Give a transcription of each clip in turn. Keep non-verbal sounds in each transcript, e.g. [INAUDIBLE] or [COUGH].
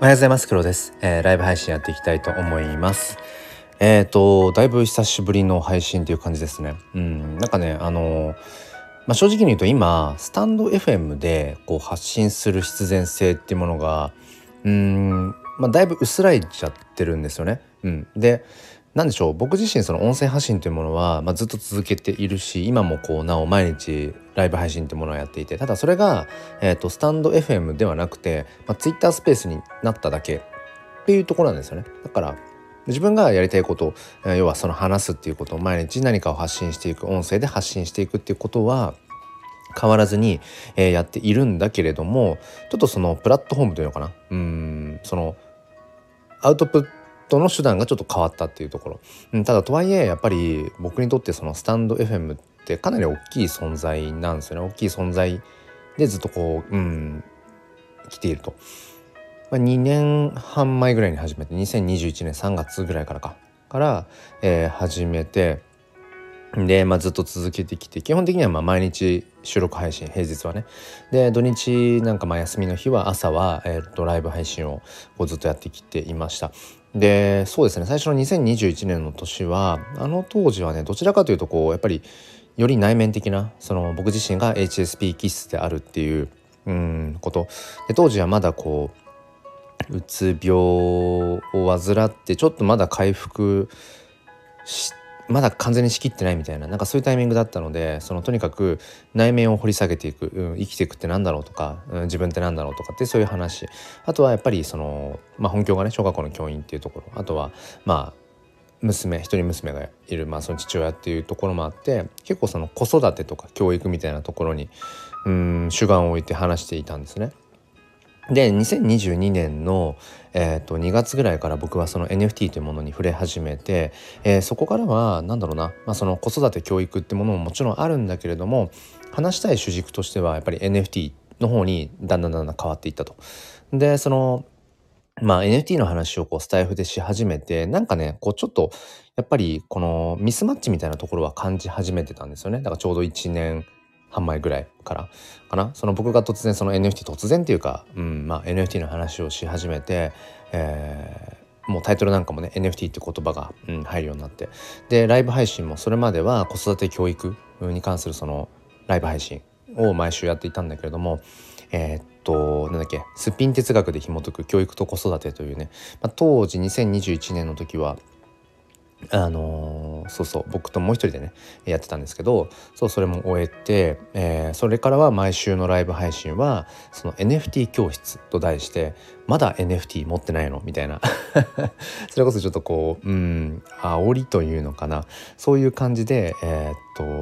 おはようございます。黒です、えー、ライブ配信やっていきたいと思います。えっ、ー、とだいぶ久しぶりの配信という感じですね。うん。なんかねあのまあ、正直に言うと今スタンド FM でこう発信する必然性っていうものがうんまあ、だいぶ薄らいちゃってるんですよね。うん、で何でしょう僕自身その音声発信というものは、まあ、ずっと続けているし今もこうなお毎日ライブ配信というものをやっていてただそれが、えーと、スタンド FM ではなくて、まあ、Twitter スペースになっただけっていうところなんですよね。だから自分がやりたいこと要はその話すっていうことを毎日何かを発信していく音声で発信していくっていうことは変わらずに、えー、やっているんだけれどもちょっとそのプラットフォームというのかなうんそのアウトプットの手段がちょっと変わったっていうところ、うん、ただとはいえやっぱり僕にとってそのスタンド FM ってかなり大きい存在なんですよね。大きい存在でずっとこううん来ていると、まあ、2年半前ぐらいに始めて2021年3月ぐらいからかから、えー、始めてで、まあ、ずっと続けてきて基本的にはまあ毎日収録配信平日はね。で土日なんかまあ休みの日は朝は、えー、とライブ配信をこうずっとやってきていました。でそうですね。最初の2021年の年はあの当時はねどちらかというとこうやっぱりより内面的なその僕自身が HSP 気質であるっていううんこと。で当時はまだこううつ病を患ってちょっとまだ回復してまだ完全に仕切ってないみたいななんかそういうタイミングだったのでそのとにかく内面を掘り下げていく、うん、生きていくって何だろうとか、うん、自分って何だろうとかってそういう話あとはやっぱりその、まあ、本業がね小学校の教員っていうところあとはまあ娘一人娘がいる、まあ、その父親っていうところもあって結構その子育てとか教育みたいなところにうん主眼を置いて話していたんですね。で2022年の、えーと、2月ぐらいから僕はその NFT というものに触れ始めて、えー、そこからは何だろうな、まあ、その子育て教育ってものももちろんあるんだけれども話したい主軸としてはやっぱり NFT の方にだんだんだんだん変わっていったと。でそのまあ NFT の話をこうスタイフでし始めてなんかねこうちょっとやっぱりこのミスマッチみたいなところは感じ始めてたんですよねだからちょうど1年半前ぐらいからかな？その僕が突然その NFT 突然っていうか、うんまあ、NFT の話をし始めて、えー、もうタイトルなんかもね NFT って言葉が、うん、入るようになって。でライブ配信もそれまでは子育て教育に関するそのライブ配信を毎週やっていたんだけれどもえー、っとなんだっけすっぴん哲学で紐解く教育と子育てというね、まあ、当時2021年の時はあの、そうそう僕ともう一人でねやってたんですけどそうそれも終えて、えー、それからは毎週のライブ配信はその NFT 教室と題してまだ NFT 持ってないのみたいな。[LAUGHS] それこそちょっとこううん煽りというのかな。そういう感じで、えー、っ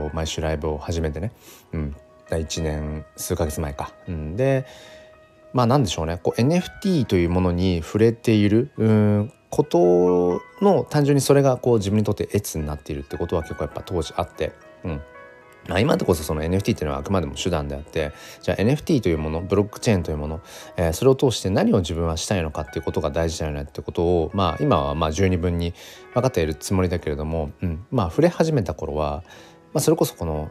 と毎週ライブを始めてね、うん、1年数ヶ月前か。うん、でまあ何でしょうね。こう NFT というものに触れているうんことの単純にそれがこう自分にとってエツになっているってことは結構やっぱ当時あって、うん。まあ、今でこそその NFT っていうのはあくまでも手段であってじゃあ NFT というものブロックチェーンというもの、えー、それを通して何を自分はしたいのかっていうことが大事だよねってことを、まあ、今はまあ十二分に分かっているつもりだけれども、うん。まあ、触れ始めた頃は、まあ、それこそこの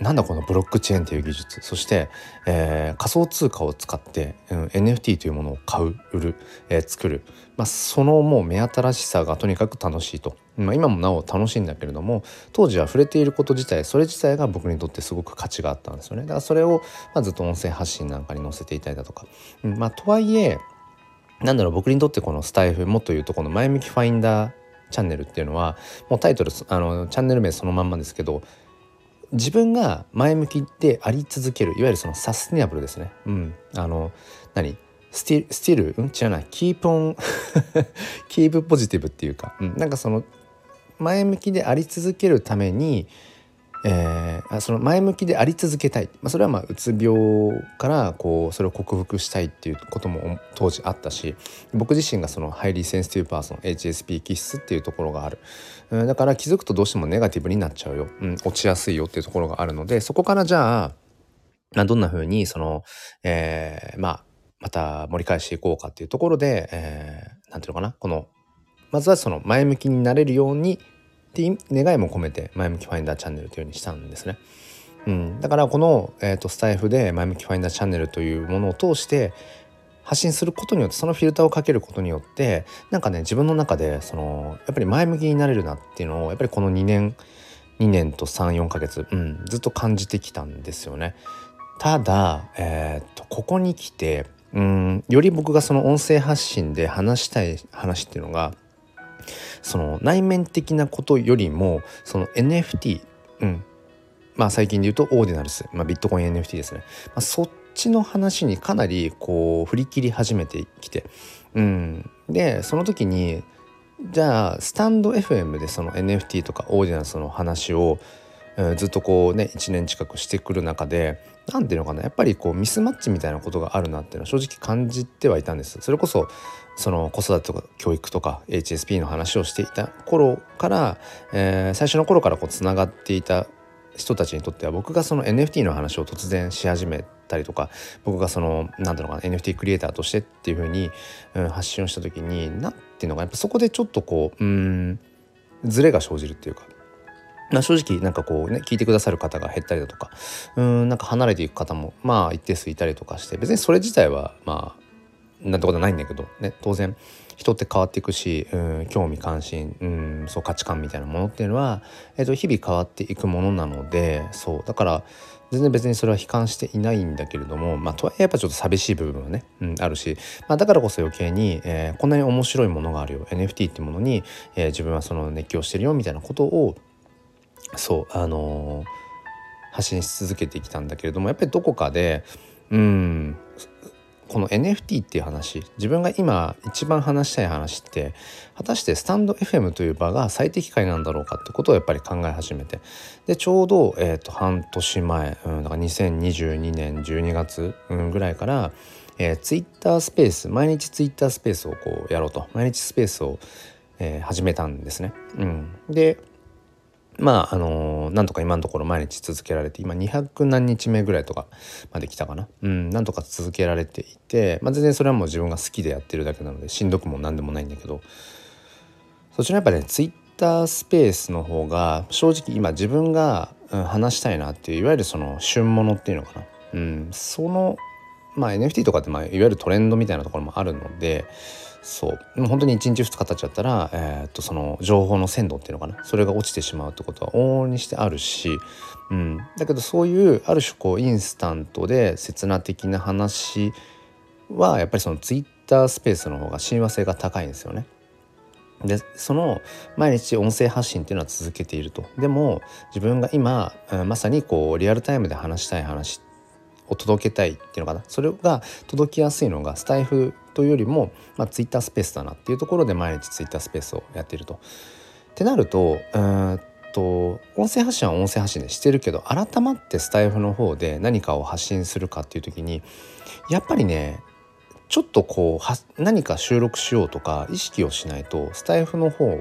なんだこのブロックチェーンという技術。そして、えー、仮想通貨を使って、うん、NFT というものを買う売る、えー、作る、まあ、そのもう目新しさがとにかく楽しいと、まあ、今もなお楽しいんだけれども当時は触れていること自体それ自体が僕にとってすごく価値があったんですよね。だからそれを、まあ、ずっと音声発信なんかに載せていたりだとか、うん、まあとはいえなんだろう僕にとってこのスタイフもっと言うとこの前向きファインダーチャンネルっていうのはもうタイトルあのチャンネル名そのまんまですけど自分が前向きであり続けるいわゆるそのサステナブルですね。うん、あの何？スティ still うん？違うな。 keep on keep positive っていうか、うん、なんかその前向きであり続けるためにえー、その前向きであり続けたい、まあ、それはまあうつ病からこうそれを克服したいっていうことも当時あったし僕自身がその highly sensitive person HSP 気質っていうところがある、うん、だから気づくとどうしてもネガティブになっちゃうよ、うん、落ちやすいよっていうところがあるのでそこからじゃあどんな風にその、えー、まあまた盛り返していこうかっていうところで、えー、ていうのかな。このまずはその前向きになれるようにって願いも込めて前向きファインダーチャンネルというようにしたんですね。うん、だからこの、えーと、スタイフで前向きファインダーチャンネルというものを通して発信することによってそのフィルターをかけることによってなんかね自分の中でそのやっぱり前向きになれるなっていうのをやっぱりこの2年2年と34ヶ月、うん、ずっと感じてきたんですよね。ただ、えー、とここに来てうんより僕がその音声発信で話したい話っていうのがその内面的なことよりもその NFT、うん、まあ最近で言うとオーディナルス、まあ、ビットコイン NFT ですね、まあ、そっちの話にかなりこう振り切り始めてきて、うん、でその時にじゃあスタンド FM でその NFT とかオーディナルスの話を、ずっとこうね1年近くしてくる中で何ていうのかな。やっぱりこうミスマッチみたいなことがあるなっていうのは正直感じてはいたんです。それこそその子育てとか教育とか HSP の話をしていた頃から、えー、最初の頃からこうつながっていた人たちにとっては僕がその NFT の話を突然し始めたりとか僕がその何ていうかな NFT クリエイターとしてっていう風に、うん、発信をした時に何ていうのかやっぱそこでちょっとこううんズレが生じるっていうかま、正直なんかこうね聞いてくださる方が減ったりだとかうんなんか離れていく方もまあ一定数いたりとかして別にそれ自体はまあなんてことはないんだけど。ね当然人って変わっていくしうん興味関心うんそう価値観みたいなものっていうのは、えー、と日々変わっていくものなのでそう。だから全然別にそれは悲観していないんだけれどもまあとはいえやっぱちょっと寂しい部分はね、うん、あるし、まあ、だからこそ余計に、えー、こんなに面白いものがあるよ。NFT ってものに、えー、自分はその熱狂してるよみたいなことをそうあのー、発信し続けてきたんだけれどもやっぱりどこかでうんこの NFT っていう話自分が今一番話したい話って果たしてスタンド FM という場が最適解なんだろうかってことをやっぱり考え始めてでちょうど、えー、と半年前、うん、だから2022年12月、うん、ぐらいから、えー、Twitter スペース毎日 Twitter スペースをこうやろうと毎日スペースを、えー、始めたんですね。うん、でまああの、なんとか今のところ毎日続けられて今200何日目ぐらいとかまで来たかな。うんなんとか続けられていて、まあ、全然それはもう自分が好きでやってるだけなのでしんどくも何でもないんだけど。そちらやっぱねツイッタースペースの方が正直今自分が、うん、話したいなっていういわゆるその旬物っていうのかな、うん、そのまあ NFT とかって、まあ、いわゆるトレンドみたいなところもあるのでそう。本当に1日2日経っちゃったら、えー、っとその情報の鮮度っていうのかな？それが落ちてしまうってことは往々にしてあるし、うん、だけどそういうある種こうインスタントで刹那的な話はやっぱりそのツイッタースペースの方が親和性が高いんですよね。でその毎日音声発信っていうのは続けていると。でも自分が今まさにこうリアルタイムで話したい話を届けたいっていうのかな？それが届きやすいのがスタイフというよりも、まあ、ツイッタースペースだなっていうところで毎日ツイッタースペースをやっていると。ってなるとうんと音声発信は音声発信でしてるけど改まってスタイフの方で何かを発信するかっていう時にやっぱりねちょっとこう何か収録しようとか意識をしないとスタイフの方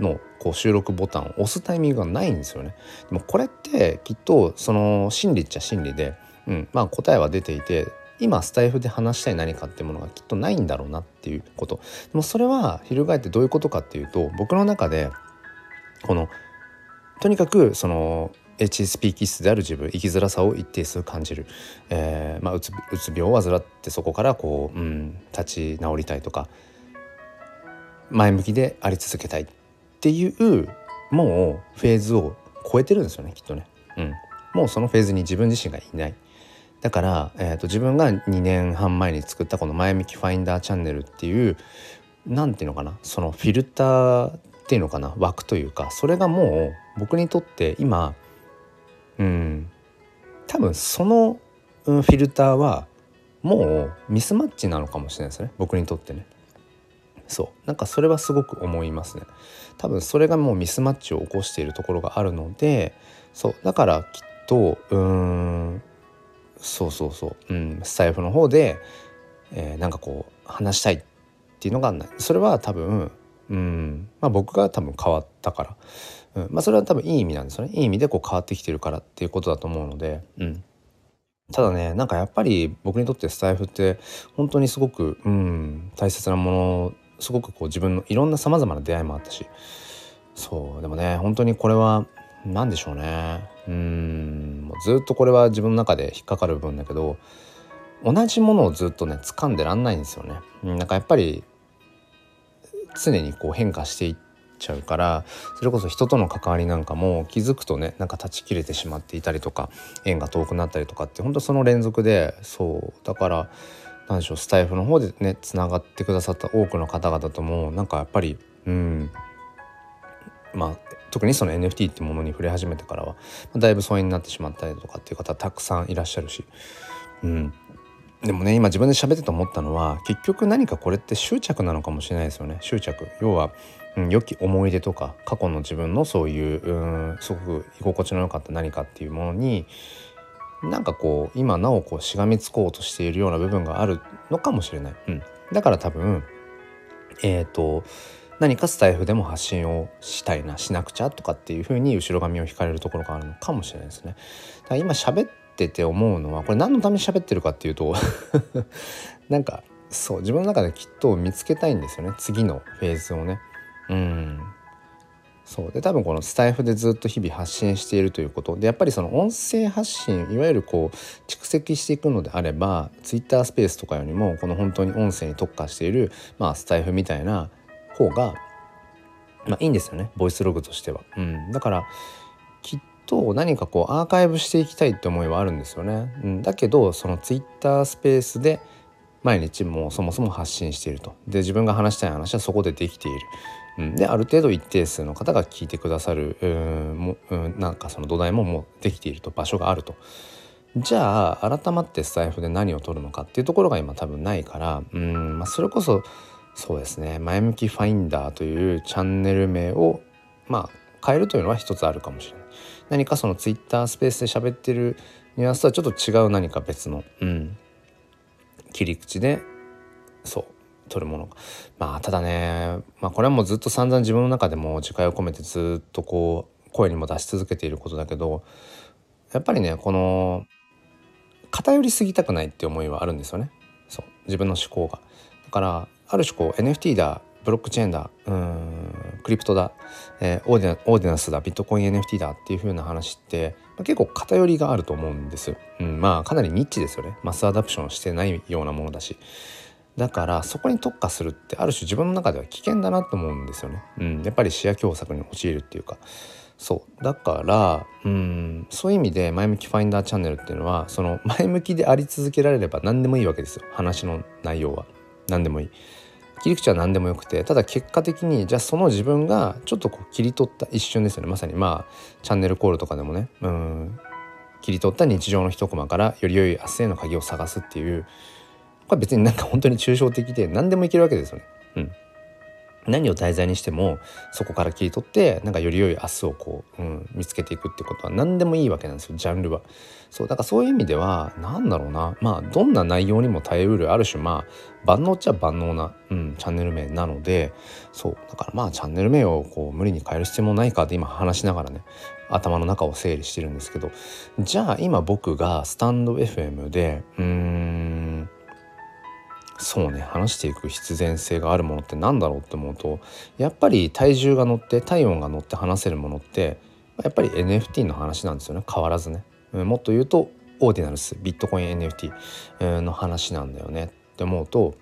のこう収録ボタンを押すタイミングがないんですよね。でもこれってきっとその心理っちゃ心理でうん、まあ答えは出ていて今スタイフで話したい何かっていうものがきっとないんだろうなっていうことでもそれは翻ってどういうことかっていうと僕の中でこのとにかくその HSP 気質である自分生きづらさを一定数感じる、えーまあ、うつうつ病を患ってそこからこう、うん、立ち直りたいとか前向きであり続けたいっていうもうフェーズを超えてるんですよねきっとね。うん、もうそのフェーズに自分自身がいない。だから、えーと、自分が2年半前に作ったこの「前向きファインダーチャンネル」っていう何ていうのかなそのフィルターっていうのかな枠というかそれがもう僕にとって今うん多分その、フィルターはもうミスマッチなのかもしれないですね僕にとってね。そうなんかそれはすごく思いますね。多分それがもうミスマッチを起こしているところがあるのでそうだからきっとうんそうそうそう、うん、スタイフの方で、えー、なんかこう話したいっていうのがない。それは多分、うん。まあ、僕が多分変わったから、うん。まあ、それは多分いい意味なんですよね。いい意味でこう変わってきてるからっていうことだと思うので、うん、ただねなんかやっぱり僕にとってスタイフって本当にすごく、うん、大切なものすごくこう自分のいろんなさまざまな出会いもあったし。そう。でもね本当にこれは何でしょうね。うんずっとこれは自分の中で引っかかる部分だけど同じものをずっとね掴んでらんないんですよね。なんかやっぱり常にこう変化していっちゃうからそれこそ人との関わりなんかも気づくとねなんか断ち切れてしまっていたりとか縁が遠くなったりとかって本当その連続でそうだから何でしょうスタイフの方でねつながってくださった多くの方々ともなんかやっぱりうんまあ特にその NFT ってものに触れ始めてからはまだいぶ疎遠になってしまったりとかっていう方たくさんいらっしゃるし、うん、でもね今自分で喋ってて思ったのは結局何かこれって執着なのかもしれないですよね。執着。要は、うん、良き思い出とか過去の自分のそういううんすごく居心地の良かった何かっていうものになんかこう今なおこうしがみつこうとしているような部分があるのかもしれない。うん、だから多分えっ、ー、と何かスタイフでも発信をしたいなしなくちゃとかっていうふうに後ろ髪を引かれるところがあるのかもしれないですね。だから今喋ってて思うのはこれ何のために喋ってるかっていうと [LAUGHS] なんかそう自分の中できっと見つけたいんですよね次のフェーズをね。うんそうで多分このスタイフでずっと日々発信しているということでやっぱりその音声発信いわゆるこう蓄積していくのであればツイッタースペースとかよりもこの本当に音声に特化している、まあ、スタイフみたいな方が、まあ、いいんですよねボイスログとしては。うん、だからきっと何かこうアーカイブしていきたいって思いはあるんですよね。うん、だけどそのツイッタースペースで毎日もそもそも発信していると。で自分が話したい話はそこでできている。うん、である程度一定数の方が聞いてくださるうんもうんなんかその土台ももうできていると場所があると。じゃあ改まってスタイフで何を取るのかっていうところが今多分ないからうん、まあ、それこそそうですね。前向きファインダーというチャンネル名をまあ変えるというのは一つあるかもしれない。何かそのツイッタースペースで喋ってるニュアンスとはちょっと違う何か別の、うん、切り口でそう取るもの。まあただね、まあ、これはもうずっと散々自分の中でも自戒を込めてずっとこう声にも出し続けていることだけどやっぱりねこの偏りすぎたくないって思いはあるんですよね。そう自分の思考が。だからある種こう NFT だブロックチェーンだうんクリプトだ、えー、オーディナオーディナルスだビットコイン NFT だっていう風な話って、まあ、結構偏りがあると思うんです、うん、まあかなりニッチですよね。 mass adoption してないようなものだし。だからそこに特化するってある種自分の中では危険だなと思うんですよね、うん、やっぱり視野狭窄に陥るっていうか。そう。だからうんそういう意味で前向きファインダーチャンネルっていうのはその前向きであり続けられれば何でもいいわけですよ。話の内容は。何でもいい。切り口は何でもよくてただ結果的にじゃあその自分がちょっとこう切り取った一瞬ですよね。まさにまあチャンネルコールとかでもね。うん。切り取った日常の一コマからより良い明日への鍵を探すっていう。これ別になんか本当に抽象的で何でもいけるわけですよね。うん、何を題材にしてもそこから切り取ってなんかより良い明日をこう、うん、見つけていくってことは何でもいいわけなんですよジャンルは。そうだからそういう意味では何だろうな。まあどんな内容にも耐えうるある種まあ万能っちゃ万能な、うん、チャンネル名なのでそうだからまあチャンネル名をこう無理に変える必要もないかって今話しながらね頭の中を整理してるんですけどじゃあ今僕がスタンド FM でうーんそうね話していく必然性があるものって何だろうって思うとやっぱり体重が乗って体温が乗って話せるものってやっぱり NFT の話なんですよね。変わらずね、もっと言うとオーディナルスビットコイン NFT の話なんだよね。って思うと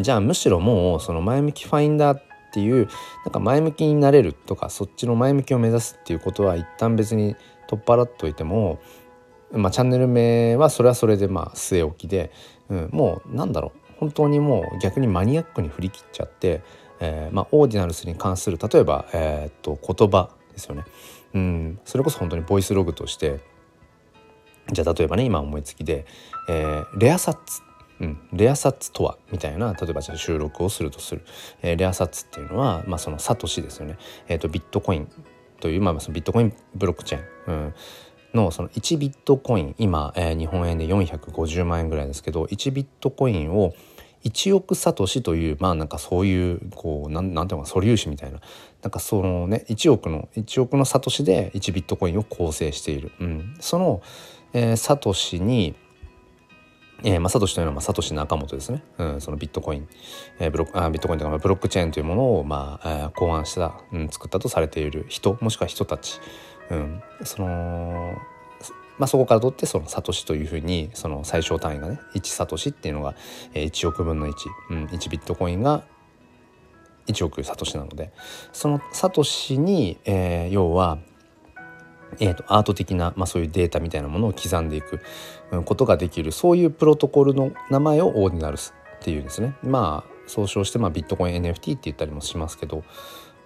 じゃあむしろもうその前向きファインダーっていうなんか前向きになれるとかそっちの前向きを目指すっていうことは一旦別に取っ払っといてもまあ、チャンネル名はそれはそれでまあ据え置きでうん、もうなんだろう。本当にもう逆にマニアックに振り切っちゃって、えーまあ、オーディナルスに関する例えば、えー、っと言葉ですよね、うん、それこそ本当にボイスログとしてじゃあ例えばね今思いつきで、えー、レアサッツ。うん、レアサッツとはみたいな例えばじゃあ収録をするとする、えー、レアサッツっていうのは、まあ、そのサトシですよね、えーと、ビットコイン。という、まあ、そのビットコインブロックチェーン、うん、のその1ビットコイン。今、えー、日本円で450万円ぐらいですけど1ビットコインを1億サトシというまあなんかそういうこうなんなんていうのか素粒子みたいななんかそのね1億の1億のサトシで1ビットコインを構成している、うん、その、えー、サトシにえーまあ、サトシというのは、まあ、サトシ仲本ですね、うん、そのビットコイン、えー、ブロックあビットコインというかブロックチェーンというものを、まあえー、考案した、うん、作ったとされている人もしくは人たち。うん、そのまあ、そこから取ってそのサトシというふうにその最小単位がね1サトシっていうのが1億分の1、うん、1ビットコインが1億サトシなのでそのサトシに、えー、要は、えーと、アート的な、まあ、そういうデータみたいなものを刻んでいくことができるそういうプロトコルの名前をオーディナルスっていうんですね。まあ総称して、まあ、ビットコイン NFT って言ったりもしますけど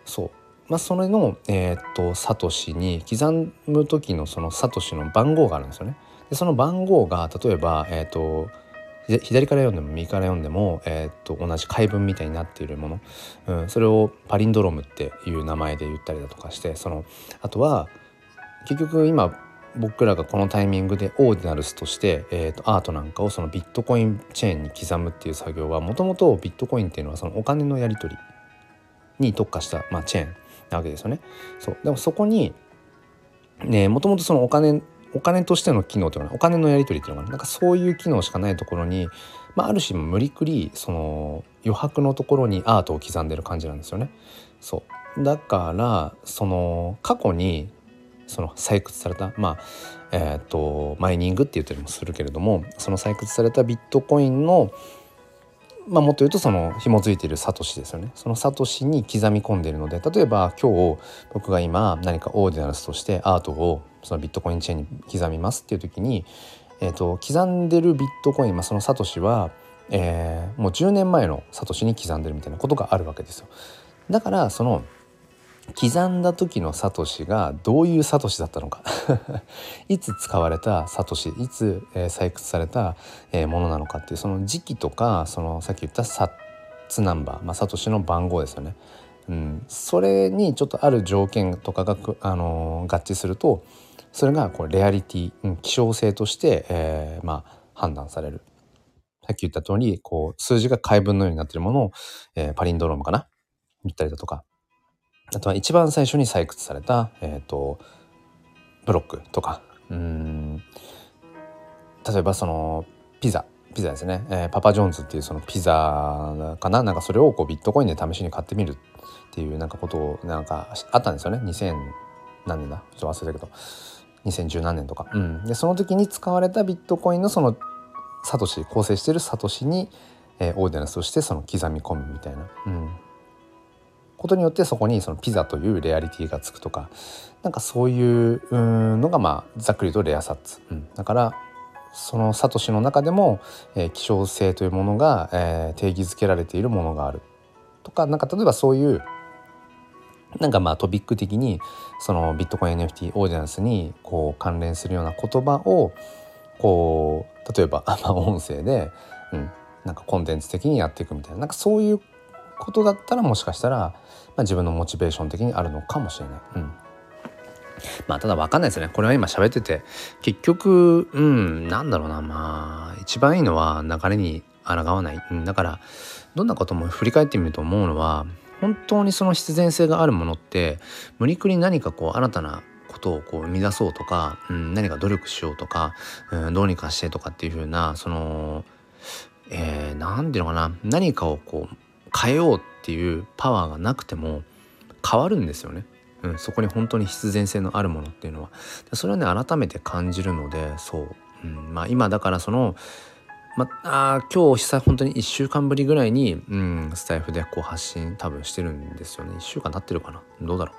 そうまあ、それの、えー、っとサトシに刻む時のそのサトシの番号があるんですよね。でその番号が例えば、えー、っと左から読んでも右から読んでも、えー、っと同じ解文みたいになっているもの、うん、それをパリンドロムっていう名前で言ったりだとかしてそのあとは結局今僕らがこのタイミングでオーディナルスとして、えーと、アートなんかをそのビットコインチェーンに刻むっていう作業はもともとビットコインっていうのはそのお金のやり取りに特化した、まあ、チェーンなわけですよね。そうでもそこにねもともとそのお金お金としての機能というかお金のやり取りっていうのがなんかそういう機能しかないところに、まあ、ある種無理くりその余白のところにアートを刻んでる感じなんですよね。そうだからその過去にその採掘されたまあえっ、ー、とマイニングって言ったりもするけれどもその採掘されたビットコインのまあ、もっと言うとその紐づいているサトシですよねそのサトシに刻み込んでいるので例えば今日僕が今何かオーディナルスとしてアートをそのビットコインチェーンに刻みますっていう時に、えーと、刻んでるビットコイン、まあ、そのサトシは、えー、もう10年前のサトシに刻んでるみたいなことがあるわけですよ。だからその刻んだ時のサトシがどういうサトシだったのか [LAUGHS] いつ使われたサトシいつ、えー、採掘された、えー、ものなのかっていうその時期とかそのさっき言ったサツナンバー、まあ、サトシの番号ですよね。うん、それにちょっとある条件とかが、あのー、合致するとそれがこうレアリティ、希少性として、えー、まあ、判断される。さっき言った通りこう数字が解文のようになっているものを、えー、パリンドロームかな？言ったりだとか。あとは一番最初に採掘された、えーと、ブロックとか。うん。例えばそのピザ。ピザですね、えー、パパジョーンズっていうそのピザかな？なんかそれをこうビットコインで試しに買ってみるっていうなんかことをなんかあったんですよね。2000何年だ？ちょっと忘れたけど。2010何年とか、うん、でその時に使われたビットコインのそのサトシ構成してるサトシに、えー、オーディナンスとしてその刻み込むみたいな、うん、ことによってそこにそのピザというレアリティがつくとか。なんかそういうのがまあざっくりとレアサッツ、うん、だからそのサトシの中でも、えー、希少性というものが、えー、定義づけられているものがある。とかなんか例えばそういうなんかまあトピック的にそのビットコイン NFT オーディナンスにこう関連するような言葉をこう例えば、[LAUGHS] まあ、音声で、うん、なんかコンテンツ的にやっていくみたいななんかそういうことだったらもしかしたら、まあ、自分のモチベーション的にあるのかもしれない。うん。まあただ分かんないですね。これは今喋ってて。結局うんなんだろうな。まあ一番いいのは流れに抗わない、うん、だからどんなことも振り返ってみると思うのは本当にその必然性があるものって無理くり何かこう新たなことをこう生み出そうとか、うん、何か努力しようとか、うん、どうにかしてとかっていう風なそのえー、ていうのかな何かをこう変えようっていうパワーがなくても変わるんですよね。うん、そこに本当に必然性のあるものっていうのはそれはね改めて感じるのでそう、うんまあ、今だからその、まあ今日久本当に1週間ぶりぐらいに、うん、スタイフでこう発信多分してるんですよね。1週間経ってるかな？どうだろ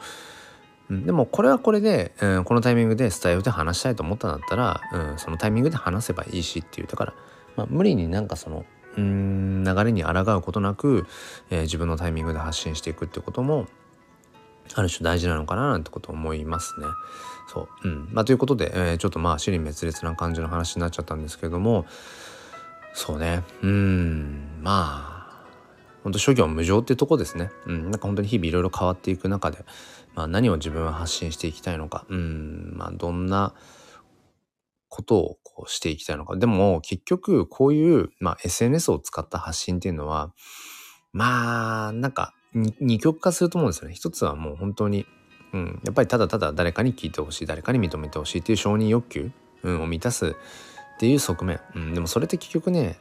う、うん、でもこれはこれで、うん、このタイミングでスタイフで話したいと思ったんだったら、うん、そのタイミングで話せばいいしっていう。だから、まあ、無理になんかそのうん流れに抗うことなく、えー、自分のタイミングで発信していくってこともある種大事なのかななんてこと思いますね。そう、うん。まあ、ということで、えー、ちょっとまあ尻滅裂な感じの話になっちゃったんですけどもそうねうんまあ本当諸行無常ってとこですね。うん、なんか本当に日々いろいろ変わっていく中で、まあ、何を自分は発信していきたいのか、うん、まあ、どんなことをこうしていきたいのか。でも結局こういう、まあ、SNS を使った発信っていうのはまあなんか二極化すると思うんですよね。一つはもう本当に、うん、やっぱりただただ誰かに聞いてほしい誰かに認めてほしいっていう承認欲求、うん、を満たすっていう側面、うん、でもそれって結局ね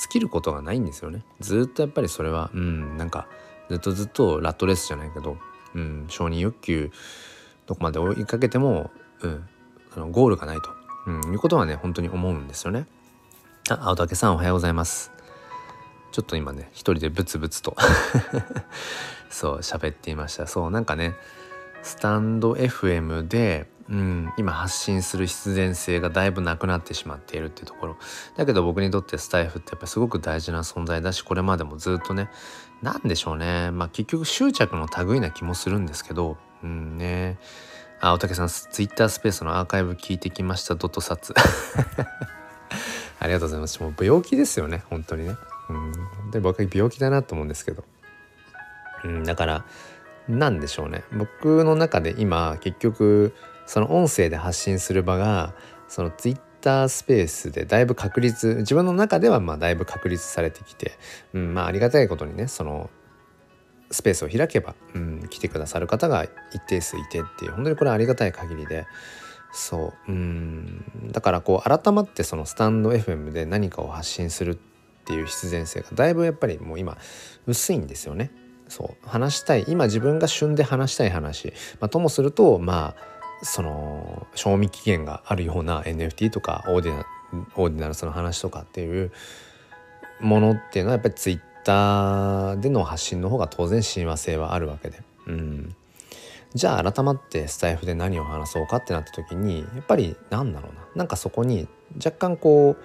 尽きることがないんですよね。ずっとやっぱりそれは、うん、なんかずっとずっとラットレースじゃないけど、うん、承認欲求どこまで追いかけても、うん、あのゴールがないと。うん、いうことはね本当に思うんですよね。あ青竹さんおはようございます。ちょっと今ね一人でブツブツと [LAUGHS] そう喋っていましたそうなんかねスタンド FM で、うん、今発信する必然性がだいぶなくなってしまっているっていうところ。だけど僕にとってスタイフってやっぱりすごく大事な存在だしこれまでもずっとね何でしょうね。まあ結局執着の類な気もするんですけど。うんね。あ大竹さんツイッタースペースのアーカイブ聞いてきました。ドット札 [LAUGHS] ありがとうございます。もう病気ですよね。本当にね。うん。で僕は病気だなと思うんですけど。うんだから何でしょうね。僕の中で今結局その音声で発信する場がそのツイッタースペースでだいぶ確立自分の中ではまあだいぶ確立されてきて、うん、まあありがたいことにねそのスペースを開けば、うん、来てくださる方が一定数いてっていう本当にこれありがたい限りでそううんだからこう改まってそのスタンド FM で何かを発信するっていう必然性がだいぶやっぱりもう今薄いんですよね。そう話したい今自分が旬で話したい話、まあ、ともするとまあその賞味期限があるような NFT とかオーディナオーディナルスの話とかっていうものっていうのはやっぱりツイッターでの発信の方が当然親和性はあるわけで、うん、じゃあ改まってスタイフで何を話そうかってなった時にやっぱり何だろうな。なんかそこに若干こう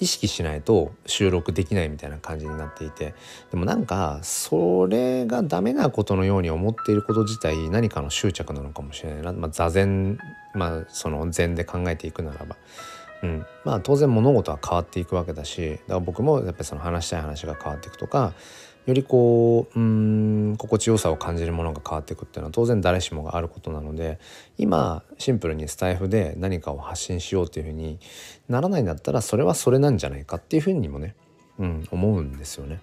意識しないと収録できないみたいな感じになっていて。でもなんかそれがダメなことのように思っていること自体何かの執着なのかもしれないな、まあ、座禅まあその禅で考えていくならば。うん、まあ当然物事は変わっていくわけだしだから僕もやっぱりその話したい話が変わっていくとかよりこううん心地よさを感じるものが変わっていくっていうのは当然誰しもがあることなので今シンプルにスタイフで何かを発信しようっていうふうにならないんだったらそれはそれなんじゃないかっていうふうにもね、うん、思うんですよね。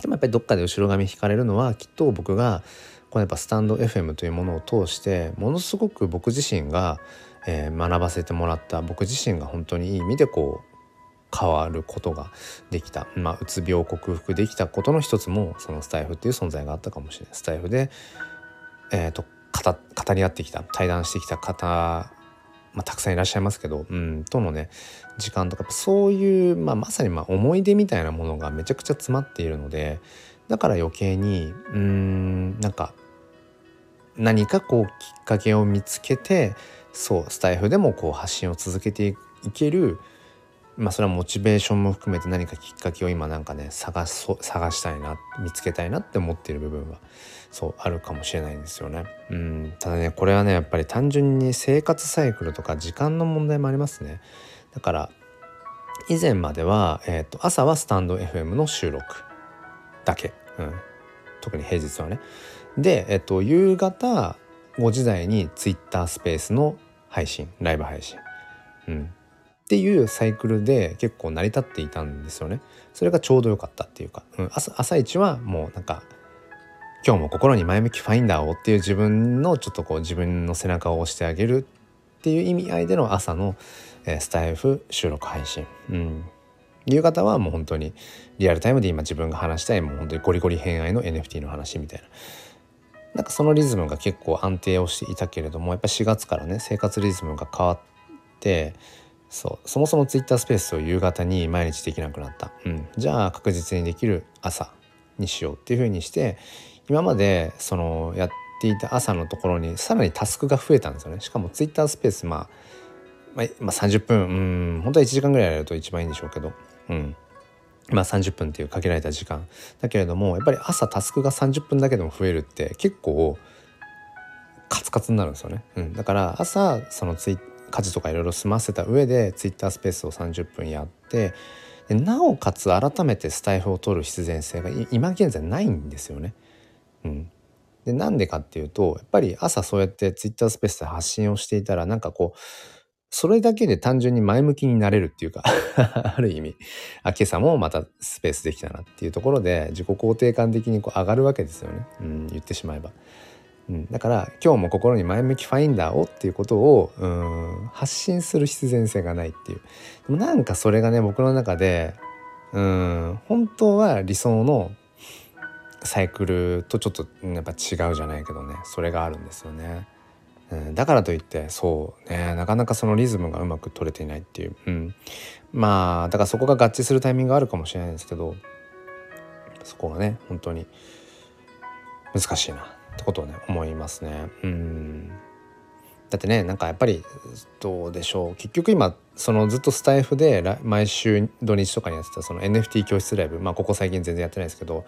でもやっぱりどっかで後ろ髪引かれるのはきっと僕がこのやっぱスタンド FM というものを通してものすごく僕自身が、え、学ばせてもらった僕自身が本当にいい意味でこう変わることができた、まあ、うつ病を克服できたことの一つもそのスタイフっていう存在があったかもしれない。スタイフで、えーと、語り合ってきた対談してきた方、まあ、たくさんいらっしゃいますけど、うん、とのね時間とかそういう、まあ、まさにま思い出みたいなものがめちゃくちゃ詰まっているのでだから余計にうんなんか何かこうきっかけを見つけてそうスタイフでもこう発信を続けていけるまあそれはモチベーションも含めて何かきっかけを今なんかね探そ探したいな見つけたいなって思っている部分はそうあるかもしれないんですよね。うんただねこれはねやっぱり単純に生活サイクルとか時間の問題もありますね。だから以前までは、えーと、朝はスタンド FM の収録だけ、うん、特に平日はね。で、えーと、夕方5時台に Twitter スペースの配信ライブ配信。うんっていうサイクルで結構成り立っていたんですよね。それがちょうど良かったっていうか、うん、朝朝一はもうなんか今日も心に前向きファインダーをっていう自分のちょっとこう自分の背中を押してあげるっていう意味合いでの朝の、えー、スタイフ収録配信。うん夕方はもう本当にリアルタイムで今自分が話したいもう本当にゴリゴリ偏愛の NFT の話みたいななんかそのリズムが結構安定をしていたけれどもやっぱ4月からね生活リズムが変わってそう。そもそもツイッタースペースを夕方に毎日できなくなった、うん、じゃあ確実にできる朝にしようっていうふうにして今までそのやっていた朝のところにさらにタスクが増えたんですよね。しかもツイッタースペースまあ、まあ、まあ、30分うん。本当は1時間ぐらいやると一番いいんでしょうけど。うん。まあ30分っていう限られた時間。だけれどもやっぱり朝タスクが30分だけでも増えるって結構カツカツになるんですよね、うん、だから朝そのツイ家事とかいろいろ済ませた上で Twitter スペースを30分やってでなおかつ改めてスタイフを取る必然性が今現在ないんですよね。うん、でなんでかっていうとやっぱり朝そうやって Twitter スペースで発信をしていたらなんかこうそれだけで単純に前向きになれるっていうか [LAUGHS] ある意味あ今朝もまたスペースできたなっていうところで自己肯定感的にこう上がるわけですよね、うん、言ってしまえば。うん、だから今日も心に前向きファインダーをっていうことをうん発信する必然性がないっていう。でもなんかそれがね僕の中でうん本当は理想のサイクルとちょっとやっぱ違うじゃないけどねそれがあるんですよね。うん、だからといってそうねなかなかそのリズムがうまく取れていないっていう、うん、まあだからそこが合致するタイミングがあるかもしれないんですけどそこがね本当に難しいな。ってことをね思いますね。うん。だってねなんかやっぱりどうでしょう。結局今そのずっとスタイフで毎週土日とかにやってたその NFT 教室ライブ。まあここ最近全然やってないですけど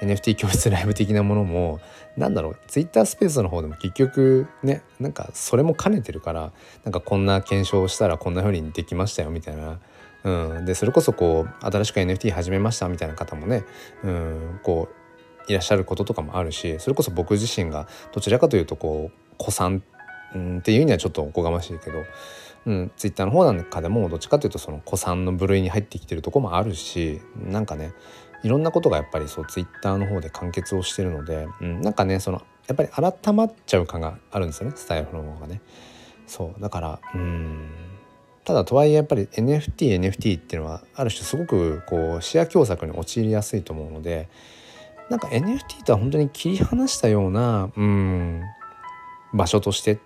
NFT 教室ライブ的なものもなんだろう。Twitter スペースの方でも結局ねなんかそれも兼ねてるからなんかこんな検証したらこんな風にできましたよみたいな。うん、でそれこそこう新しく NFT 始めましたみたいな方もね、うん、こういらっしゃることとかもあるしそれこそ僕自身がどちらかというとこう子さんっていうにはちょっとおこがましいけど、うん、ツイッターの方なんかでもどっちかというとその子さんの部類に入ってきてるとこもあるしなんかねいろんなことがやっぱりそうツイッターの方で完結をしてるので、うん、なんかねそのやっぱり改まっちゃう感があるんですよねスタイルの方がね。そうだからうんただとはいえやっぱり NFTNFT NFT っていうのはある種すごくこう視野狭窄に陥りやすいと思うのでなんか NFT とは本当に切り離したようなうん場所として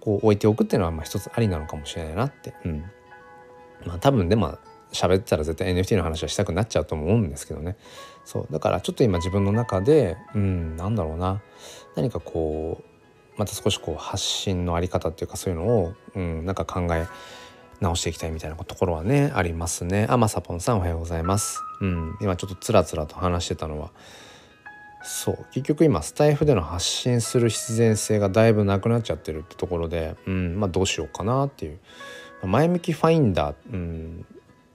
こう置いておくっていうのはまあ一つありなのかもしれないなって、うん、まあ多分でも喋ったら絶対 NFT の話はしたくなっちゃうと思うんですけどね。そう。だからちょっと今自分の中でうんなんだろうな。何かこうまた少しこう発信のあり方っていうかそういうのを、うん、なんか考え直していきたいみたいなところはねありますね。あまさぽんさんおはようございます。うん。今ちょっとつらつらと話してたのはそう。結局今スタイフでの発信する必然性がだいぶなくなっちゃってるってところで、うん。まあ、どうしようかなっていう。前向きファインダー、うん、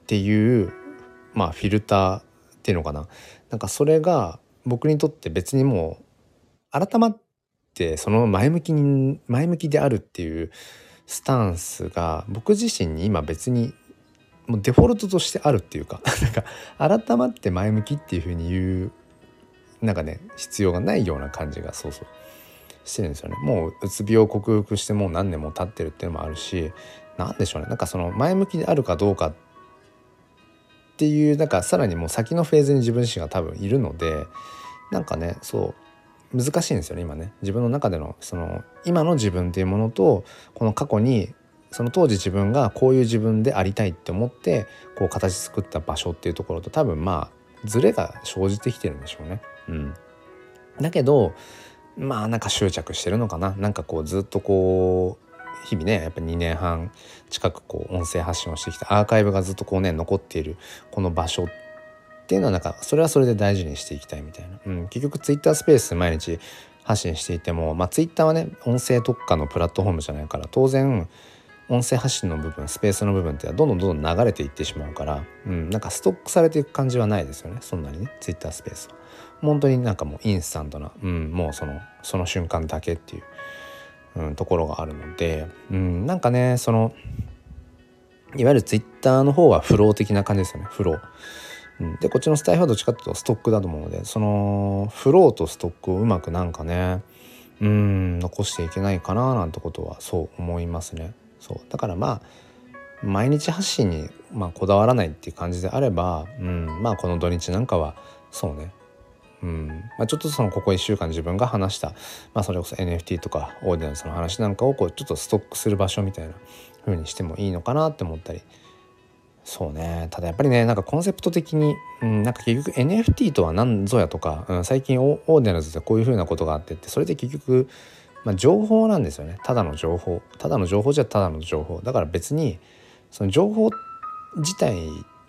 っていう、まあ、フィルターっていうのかな。なんかそれが僕にとって別にもう改まってその前向きに前向きであるっていうスタンスが僕自身に今別にもうデフォルトとしてあるっていうか [LAUGHS] なんか改まって前向きっていうふうに言うなんかね必要がないような感じがそうそうしてるんですよね。もううつ病を克服してもう何年も経ってるっていうのもあるし何でしょうね。なんかその前向きであるかどうかっていうなんかさらにもう先のフェーズに自分自身が多分いるのでなんかねそう難しいんですよね今ね。自分の中でのその今の自分っていうものとこの過去にその当時自分がこういう自分でありたいって思ってこう形作った場所っていうところと多分まあズレが生じてきてるんでしょうね。うん、だけどまあなんか執着してるのかな。なんかこうずっとこう日々ねやっぱ2年半近くこう音声発信をしてきた。アーカイブがずっとこうね残っているこの場所っていうのはなんかそれはそれで大事にしていきたいみたいな、うん、結局ツイッタースペース毎日発信していてもまあツイッターはね音声特化のプラットフォームじゃないから当然音声発信の部分スペースの部分ってどんどんどんどん流れていってしまうから、うん、なんかストックされていく感じはないですよね。そんなにねツイッタースペースは。本当になんかもうインスタントな、うん、もうそのその瞬間だけっていう、うん、ところがあるので、うん、なんかねそのいわゆるツイッターの方はフロー的な感じですよね。フロー。うん、でこっちのスタイフはどっちかっていうとストックだと思うのでそのフローとストックをうまくなんかねうん残していけないかななんてことはそう思いますね。そう。だからまあ毎日発信に、まあ、こだわらないっていう感じであれば、うん、まあこの土日なんかはそうね。うん。まあ、ちょっとそのここ1週間自分が話した、まあ、それこそ NFT とかオーディナンスの話なんかをこうちょっとストックする場所みたいな風にしてもいいのかなって思ったりそうね。ただやっぱりねなんかコンセプト的に、うん、なんか結局 NFT とは何ぞやとか、うん、最近オーディナンスでこういう風なことがあってってそれで結局、まあ、情報なんですよね。ただの情報。ただの情報じゃただの情報。だから別にその情報自体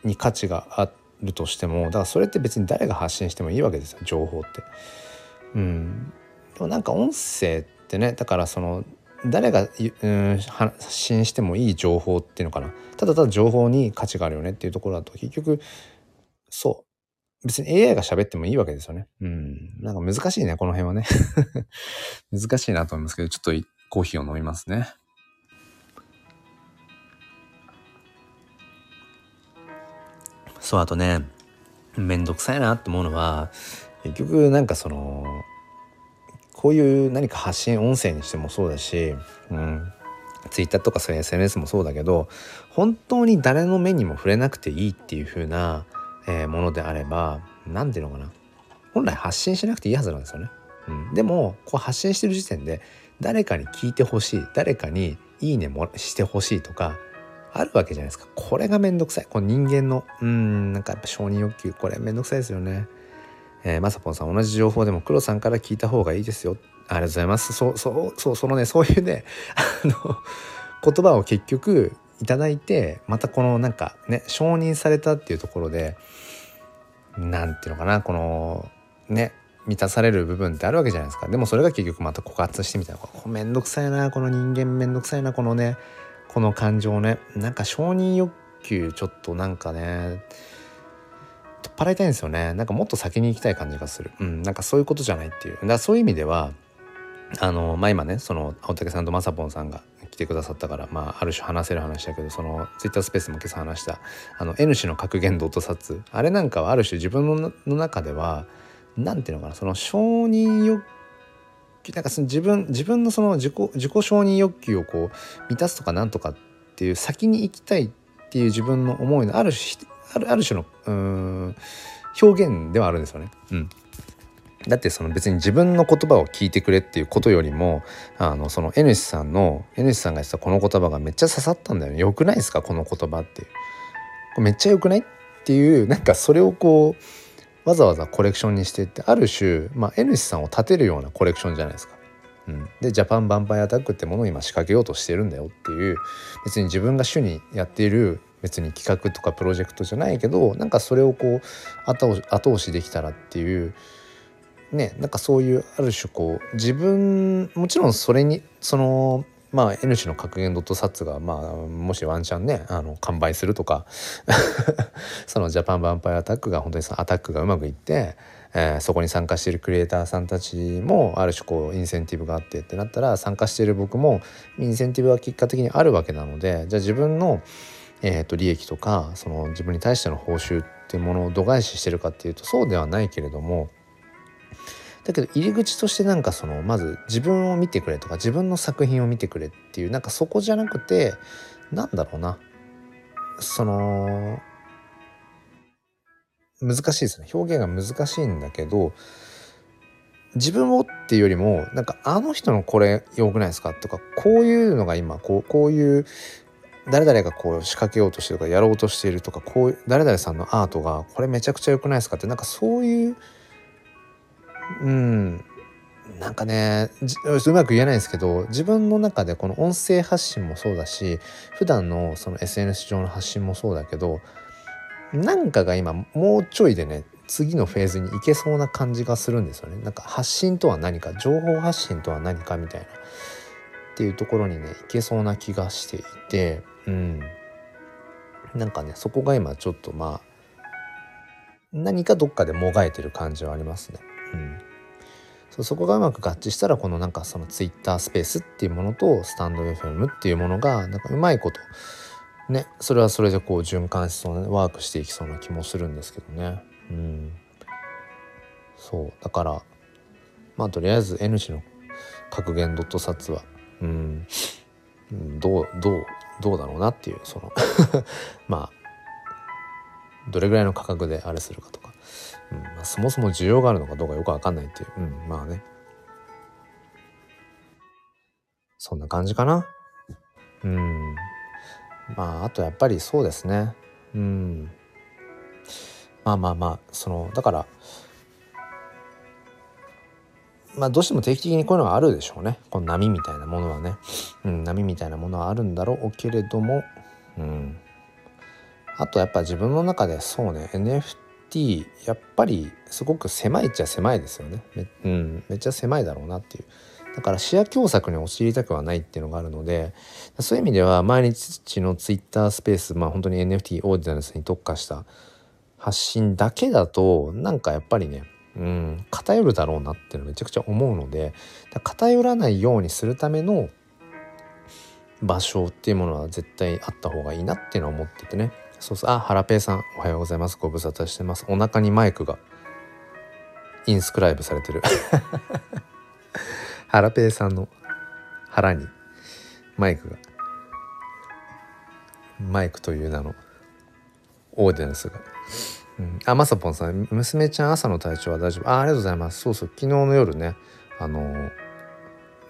に価値があるとしてもだからそれって別に誰が発信してもいいわけですよ情報って。うん、でもなんか音声ってねだからその誰が、うん、発信してもいい情報っていうのかなただただ情報に価値があるよねっていうところだと結局そう別に AI が喋ってもいいわけですよね。うん。なんか難しいね、この辺はね。[LAUGHS] 難しいなと思いますけど、ちょっとコーヒーを飲みますね。そうあとねめんどくさいなって思うのは結局なんかそのこういう何か発信音声にしてもそうだし、うん、Twitter とかそういう SNS もそうだけど本当に誰の目にも触れなくていいっていう風な、えー、ものであれば何ていうのかな。本来発信しなくていいはずなんですよね。うん、でもこう発信してる時点で誰かに聞いてほしい誰かにいいねもしてほしいとかあるわけじゃないですか。これがめんどくさい。この人間のうんなんかやっぱ承認欲求これめんどくさいですよね。えー、まさぽんさん同じ情報でも黒さんから聞いた方がいいですよ。ありがとうございます。そうそうそうそのねそういうね [LAUGHS] あの言葉を結局いただいてまたこのなんかね承認されたっていうところで何ていうのかなこのね満たされる部分ってあるわけじゃないですか。でもそれが結局また枯渇してみたいな。これめんどくさいなこの人間めんどくさいなこのねこの感情ね。なんか承認欲求ちょっとなんかねっ払いたいんですよね。なんかもっと先に行きたい感じがする。うん。なんかそういうことじゃないっていう。だからそういう意味ではあのまあ今ねその青竹さんとまさぽんさんが来てくださったから、まあ、ある種話せる話だけどそのツイッタースペースも今朝話したあの N 氏の格言ドット札あれなんかはある種自分の中では何ていうのかなその承認欲求なんかその自分自分のその自己自己承認欲求をこう満たすとかなんとかっていう先に行きたいっていう自分の思いのある種あるある種のうん表現ではあるんですよね。うん。だってその別に自分の言葉を聞いてくれっていうことよりもあのその N 氏さんの N 氏さんが言ってたこの言葉がめっちゃ刺さったんだよね。よくないですか？この言葉って。めっちゃよくないっていうなんかそれをこうわざわざコレクションにしてってある種、まあ、N 氏さんを立てるようなコレクションじゃないですか。うん、でジャパンヴァンパイアタックってものを今仕掛けようとしてるんだよっていう別に自分が主にやっている別に企画とかプロジェクトじゃないけどなんかそれをこう後押しできたらっていうねなんかそういうある種こう自分もちろんそれにそのまあ N 氏の格言ドットサッツがまあもしワンチャンねあの完売するとか [LAUGHS] そのジャパンヴァンパイアアタックが本当にそのアタックがうまくいって、えー、そこに参加しているクリエイターさんたちもある種こうインセンティブがあってってなったら参加している僕もインセンティブが結果的にあるわけなのでじゃあ自分の、えー、と利益とかその自分に対しての報酬っていうものを度外視してるかっていうとそうではないけれどもだけど入り口としてなんかそのまず自分を見てくれとか自分の作品を見てくれっていうなんかそこじゃなくてなんだろうなその難しいですね。表現が難しいんだけど自分をっていうよりもなんかあの人のこれ良くないですかとかこういうのが今こうこういう誰々がこう仕掛けようとしてるとかやろうとしているとかこう誰々さんのアートがこれめちゃくちゃ良くないですかってなんかそういううんなんかねうまく言えないんですけど自分の中でこの音声発信もそうだし普段のその SNS 上の発信もそうだけどなんかが今もうちょいでね次のフェーズに行けそうな感じがするんですよね。なんか発信とは何か情報発信とは何かみたいなっていうところにね行けそうな気がしていてうんなんかねそこが今ちょっとまあ何かどっかでもがいてる感じはありますね。うん、そうそこがうまく合致したらこのなんかそのツイッタースペースっていうものとスタンド FM っていうものがなんかうまいことねそれはそれでこう循環しそうなワークしていきそうな気もするんですけどね。うん、そうだからまあとりあえず N 氏の格言ドット札は、うん、どうどうどうだろうなっていうその [LAUGHS] まあどれぐらいの価格であれするかとかうんまあ、そもそも需要があるのかどうかよくわかんないっていう、うん、まあね。そんな感じかな。うん。まあ、あとやっぱりそうですね。うん。まあまあまあ、その、だから、まあどうしても定期的にこういうのがあるでしょうね。この波みたいなものはね。うん、波みたいなものはあるんだろうけれども、うん。あとやっぱ自分の中でそうね、NFT やっぱりすごく狭いっちゃ狭いですよね,、うん、めっちゃ狭いだろうなっていうだから視野狭窄に陥りたくはないっていうのがあるのでそういう意味では毎日のツイッタースペースまあ本当に NFT オーディナルスに特化した発信だけだとなんかやっぱりねうん。偏るだろうなっていうのめちゃくちゃ思うので偏らないようにするための場所っていうものは絶対あった方がいいなっていうのは思っててね。そうそう。あハラペイさんおはようございます。ご無沙汰してます。お腹にマイクがインスクライブされてる。[LAUGHS] ハラペイさんの腹にマイクがマイクという名のオーディナンスが、うん、あまさぽんさん娘ちゃん朝の体調は大丈夫？あありがとうございます。そうそう昨日の夜ねあの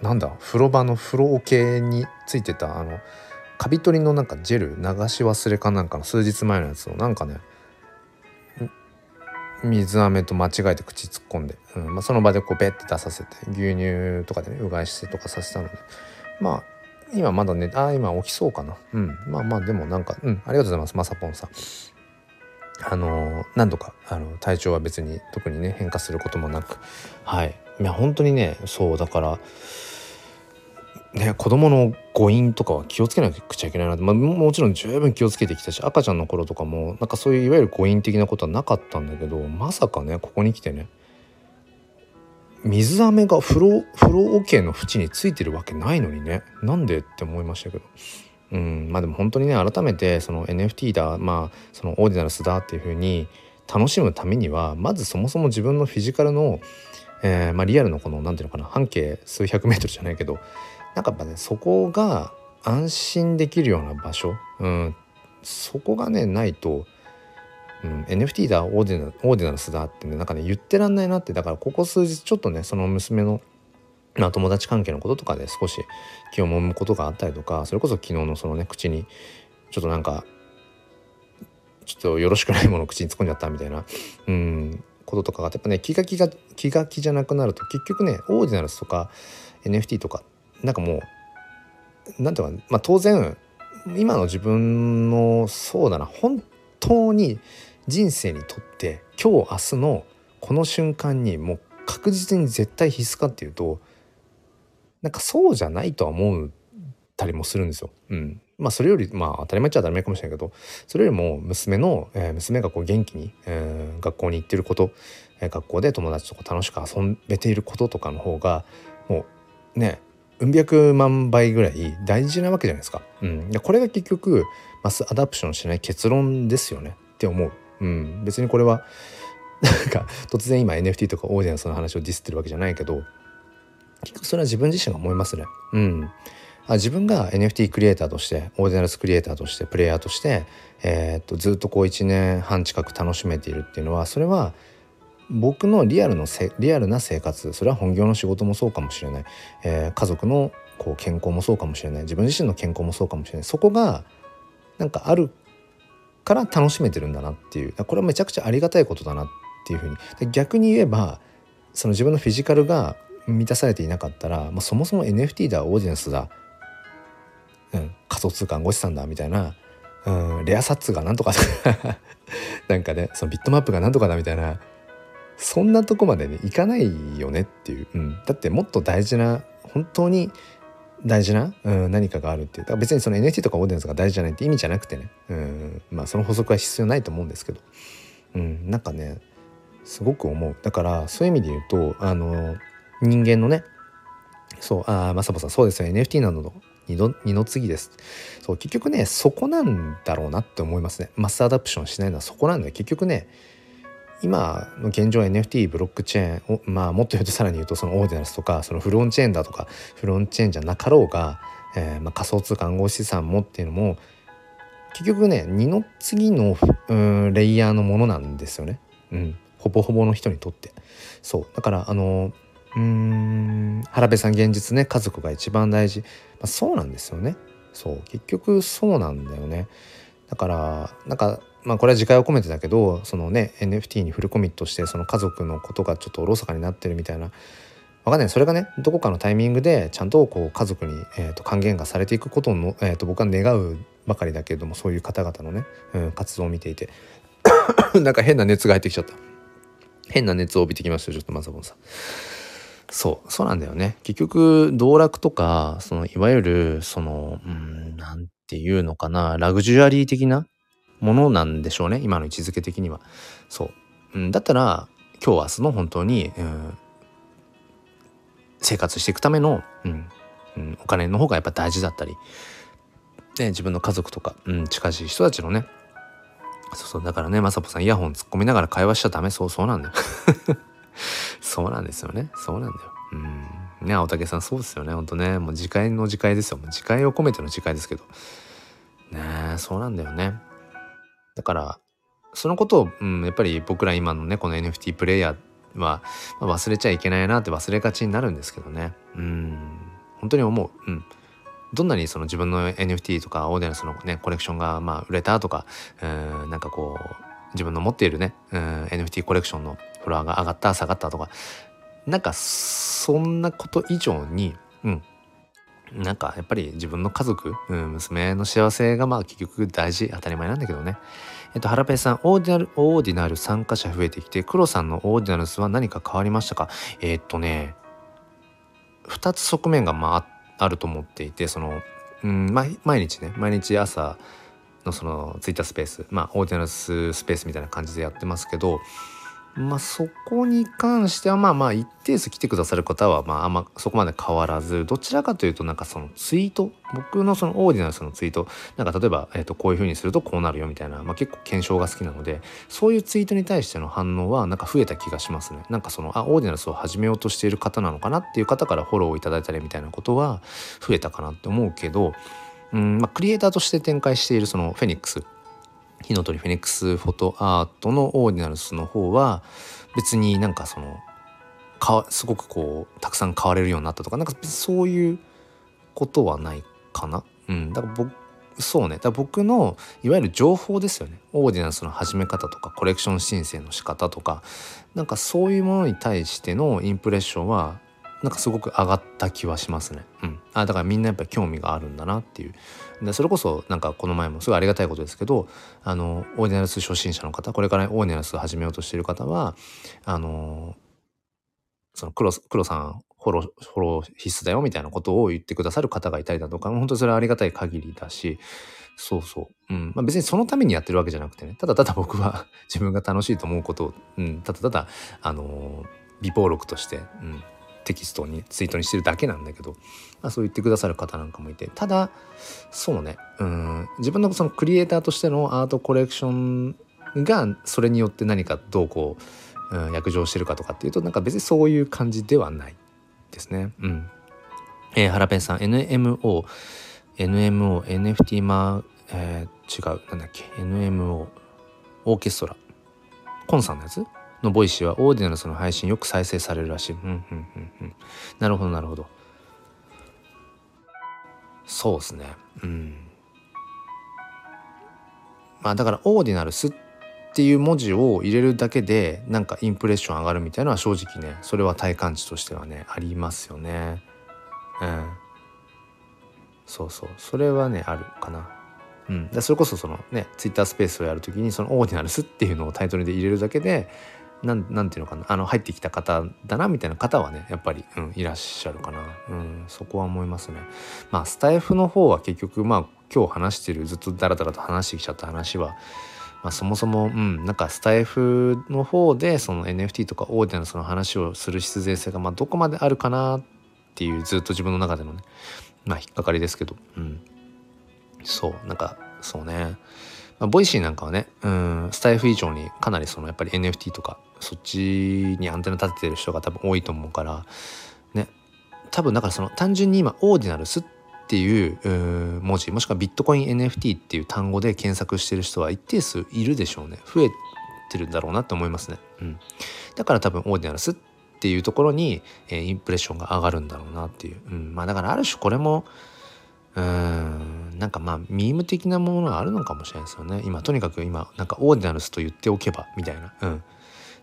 なんだ風呂場の風呂桶についてたあのカビ取りのなんかジェル流し忘れかなんかの数日前のやつをなんかね水飴と間違えて口突っ込んで、うん。まあ、その場でこうペッて出させて牛乳とかでねうがいしてとかさせたので。まあ今まだねあ今起きそうかな。うん。まあまあでもなんかうん。ありがとうございますまさぽんさん。あの何度かあの体調は別に特にね変化することもなく。はい。いや本当にねそうだからね子供の誤飲とかは気をつけなくちゃいけないなまあ、もちろん十分気をつけてきたし赤ちゃんの頃とかもなんかそういういわゆる誤飲的なことはなかったんだけどまさかねここに来てね水飴が風呂風呂桶の縁についてるわけないのにねなんでって思いましたけど。うん、まあでも本当にね改めてその NFT だまあそのオーディナルスだっていうふうに楽しむためにはまずそもそも自分のフィジカルの、えー、まあ、リアルのこの何て言うのかな半径数百メートルじゃないけどなんかやっぱねそこが安心できるような場所、うん、そこがねないと、うん、NFT だオーディナオーディナルスだってねなんかね言ってらんないなってだからここ数日ちょっとねその娘のまあ、友達関係のこととかで少し気をもむことがあったりとかそれこそ昨日のそのね口にちょっとなんかちょっとよろしくないものを口に突っ込んじゃったみたいなうんこととかがやっぱね気が気が気が気じゃなくなると結局ねオーディナルスとか NFT とかなんかもう何ていうか、まあ、当然今の自分のそうだな本当に人生にとって今日明日のこの瞬間にもう確実に絶対必須かっていうとなんかそうじゃないとは思ったりもするんですよ。うん、まあそれよりまあ当たり前っちゃ当たり前かもしれないけどそれよりも娘の、えー、娘がこう元気に、えー、学校に行ってること、えー、学校で友達とか楽しく遊べていることとかの方がもうねうん百万倍ぐらい大事なわけじゃないですか。うん、でこれが結局マスアダプションしない結論ですよねって思う。うん、別にこれはなんか突然今 NFT とかオーディエンスの話をディスってるわけじゃないけど結局それは自分自身が思いますね。うん、あ自分が NFT クリエイターとしてオーディナルスクリエイターとしてプレイヤーとして、えー、っとずっとこう1年半近く楽しめているっていうのはそれは僕のリアルのせリアルな生活それは本業の仕事もそうかもしれない、えー、家族のこう健康もそうかもしれない。自分自身の健康もそうかもしれない。そこがなんかあるから楽しめてるんだなっていう。これはめちゃくちゃありがたいことだなっていうふうに。逆に言えばその自分のフィジカルが満たされていなかったら、まあ、そもそも NFT だオーディエンスだ、うん、仮想通貨暗号資産だみたいな、うん、レアサッツがなんとか [LAUGHS] なんかねそのビットマップがなんとかだみたいな。そんなとこまでねいかないよねっていう、うん、だってもっと大事な本当に大事な、うん、何かがあるっていう。だから別にその NFT とかオーディエンスが大事じゃないって意味じゃなくてね、うん、まあその補足は必要ないと思うんですけど、うん、なんかねすごく思う。だからそういう意味で言うとあの人間のね。そうああまさぼさんそうですよ NFT などの二の二の次です。そう結局ねそこなんだろうなって思いますね。マスアダプションしないのはそこなんだよ。結局ね今の現状 NFT ブロックチェーンをまあもっと言うとさらに言うとそのオーディナルスとかそのフロンチェーンだとかフロンチェーンじゃなかろうが、えー、まあ仮想通貨暗号資産もっていうのも結局ね二の次のうんレイヤーのものなんですよね、うん、ほぼほぼの人にとって。そう。だからあのうん。原部さん現実ね家族が一番大事、まあ、そうなんですよね。そう。結局そうなんだよね。だからなんかまあこれは自戒を込めてだけどそのね NFT にフルコミットしてその家族のことがちょっとおろそかになってるみたいな。わかんない。それがねどこかのタイミングでちゃんとこう家族に、えー、と還元がされていくことの、えー、と僕は願うばかりだけれどもそういう方々のね、うん、活動を見ていて。[COUGHS] なんか変な熱が入ってきちゃった。変な熱を帯びてきましたちょっとまさぼんさん。そうそうなんだよね。結局道楽とかそのいわゆるそのうんなんていうのかなラグジュアリー的なものなんでしょうね今の位置づけ的には。そう、うん、だったら今日明日の本当に、うん、生活していくための、うんうん、お金の方がやっぱ大事だったり、ね、自分の家族とか、うん、近しい人たちのね。そうそうだからねまさぽさんイヤホン突っ込みながら会話しちゃダメ。そうそうなんだよ。そうなんですよねそうなんだようんね青竹さんそうですよねほんとねもう自戒の自戒ですよもう自戒を込めての自戒ですけどねそうなんだよねだから、そのことを、うん、やっぱり僕ら今のね、この NFT プレイヤーは、まあ、忘れちゃいけないなって忘れがちになるんですけどね。うん。本当に思う。うん。どんなにその自分の NFT とかオーディナンスのねコレクションがまあ売れたとかうんなんかこう自分の持っているねうん NFT コレクションのフォロアが上がった下がったとか。なんかそんなこと以上にうん。なんかやっぱり自分の家族、うん、娘の幸せがまあ結局大事当たり前なんだけどね。えっと、ハラペイさん、オーディナル、オーディナル参加者増えてきて、黒さんのオーディナルスは何か変わりましたか？えー、っとね、2つ側面がまああると思っていて、その、うん、毎日ね、毎日朝のそのツイッタースペース、まあ、オーディナルススペースみたいな感じでやってますけど、まあそこに関してはまあまあ一定数来てくださる方はまああんまそこまで変わらずどちらかというとなんかそのツイート僕のそのオーディナルスのツイートなんか例えば、えー、とこういうふうにするとこうなるよみたいな、まあ、結構検証が好きなのでそういうツイートに対しての反応はなんか増えた気がしますね。なんかそのあオーディナルスを始めようとしている方なのかなっていう方からフォローをいただいたりみたいなことは増えたかなって思うけどうんまあクリエイターとして展開しているそのフェニックス火の鳥フェニックスフォトアートのオーディナルスの方は別になんかそのかすごくこうたくさん買われるようになったとかなんかそういうことはないかな。うん、だから僕そうねだ僕のいわゆる情報ですよねオーディナンスの始め方とかコレクション申請の仕方とかなんかそういうものに対してのインプレッションはなんかすごく上がった気はしますね。うん、あだからみんなやっぱり興味があるんだなっていうでそれこそなんかこの前もすごいありがたいことですけどあのオーディナルス初心者の方これからオーディナルス始めようとしている方はあのその黒黒さんフォローフォロー必須だよみたいなことを言ってくださる方がいたりだとか本当にそれはありがたい限りだしそうそう、うん。まあ、別にそのためにやってるわけじゃなくてねただただ僕は [LAUGHS] 自分が楽しいと思うことを、うん、ただただあの微暴録として、うん、テキストにツイートにしてるだけなんだけど、まあ、そう言ってくださる方なんかもいて。ただそうね。うん。自分のそのクリエイターとしてのアートコレクションがそれによって何かどうこう、うん、約定してるかとかっていうとなんか別にそういう感じではないですね。うん。えー、ハラペンさん。NMO NMO NFT マえー、違う。なんだっけ。NMO オーケストラ。コンさんのやつ？のボイシーはオーディナルスの配信よく再生されるらしい。うんうんうんうん。なるほどなるほど。そうですね。うん。まあだからオーディナルスっていう文字を入れるだけでなんかインプレッション上がるみたいなのは正直ねそれは体感値としてはねありますよね。うん。そうそうそれはねあるかな。うん、それこそそのねツイッタースペースをやるときにそのオーディナルスっていうのをタイトルで入れるだけでなんなんていうのかなあの入ってきた方だなみたいな方はねやっぱり、うん、いらっしゃるかな、うん、そこは思いますね。まあスタイフの方は結局まあ今日話してるずっとダラダラと話してきちゃった話は、まあ、そもそも、うん、なんかスタイフの方でその NFT とかオーディナルスの話をする必然性がまあどこまであるかなっていうずっと自分の中でのねまあ引っかかりですけど、うん、そうなんかそうね。まあ、ボイシーなんかはね、うん、スタイフ以上にかなりそのやっぱり NFT とかそっちにアンテナ立ててる人が多分多いと思うからね多分だからその単純に今オーディナルスっていう文字もしくはビットコイン NFT っていう単語で検索してる人は一定数いるでしょうね。増えてるんだろうなって思いますね、うん、だから多分オーディナルスっていうところに、えー、インプレッションが上がるんだろうなっていう、うん、まあだからある種これもうん。なんかまあミーム的なものがあるのかもしれないですよね。今とにかく今なんかオーディナルスと言っておけばみたいな。うん。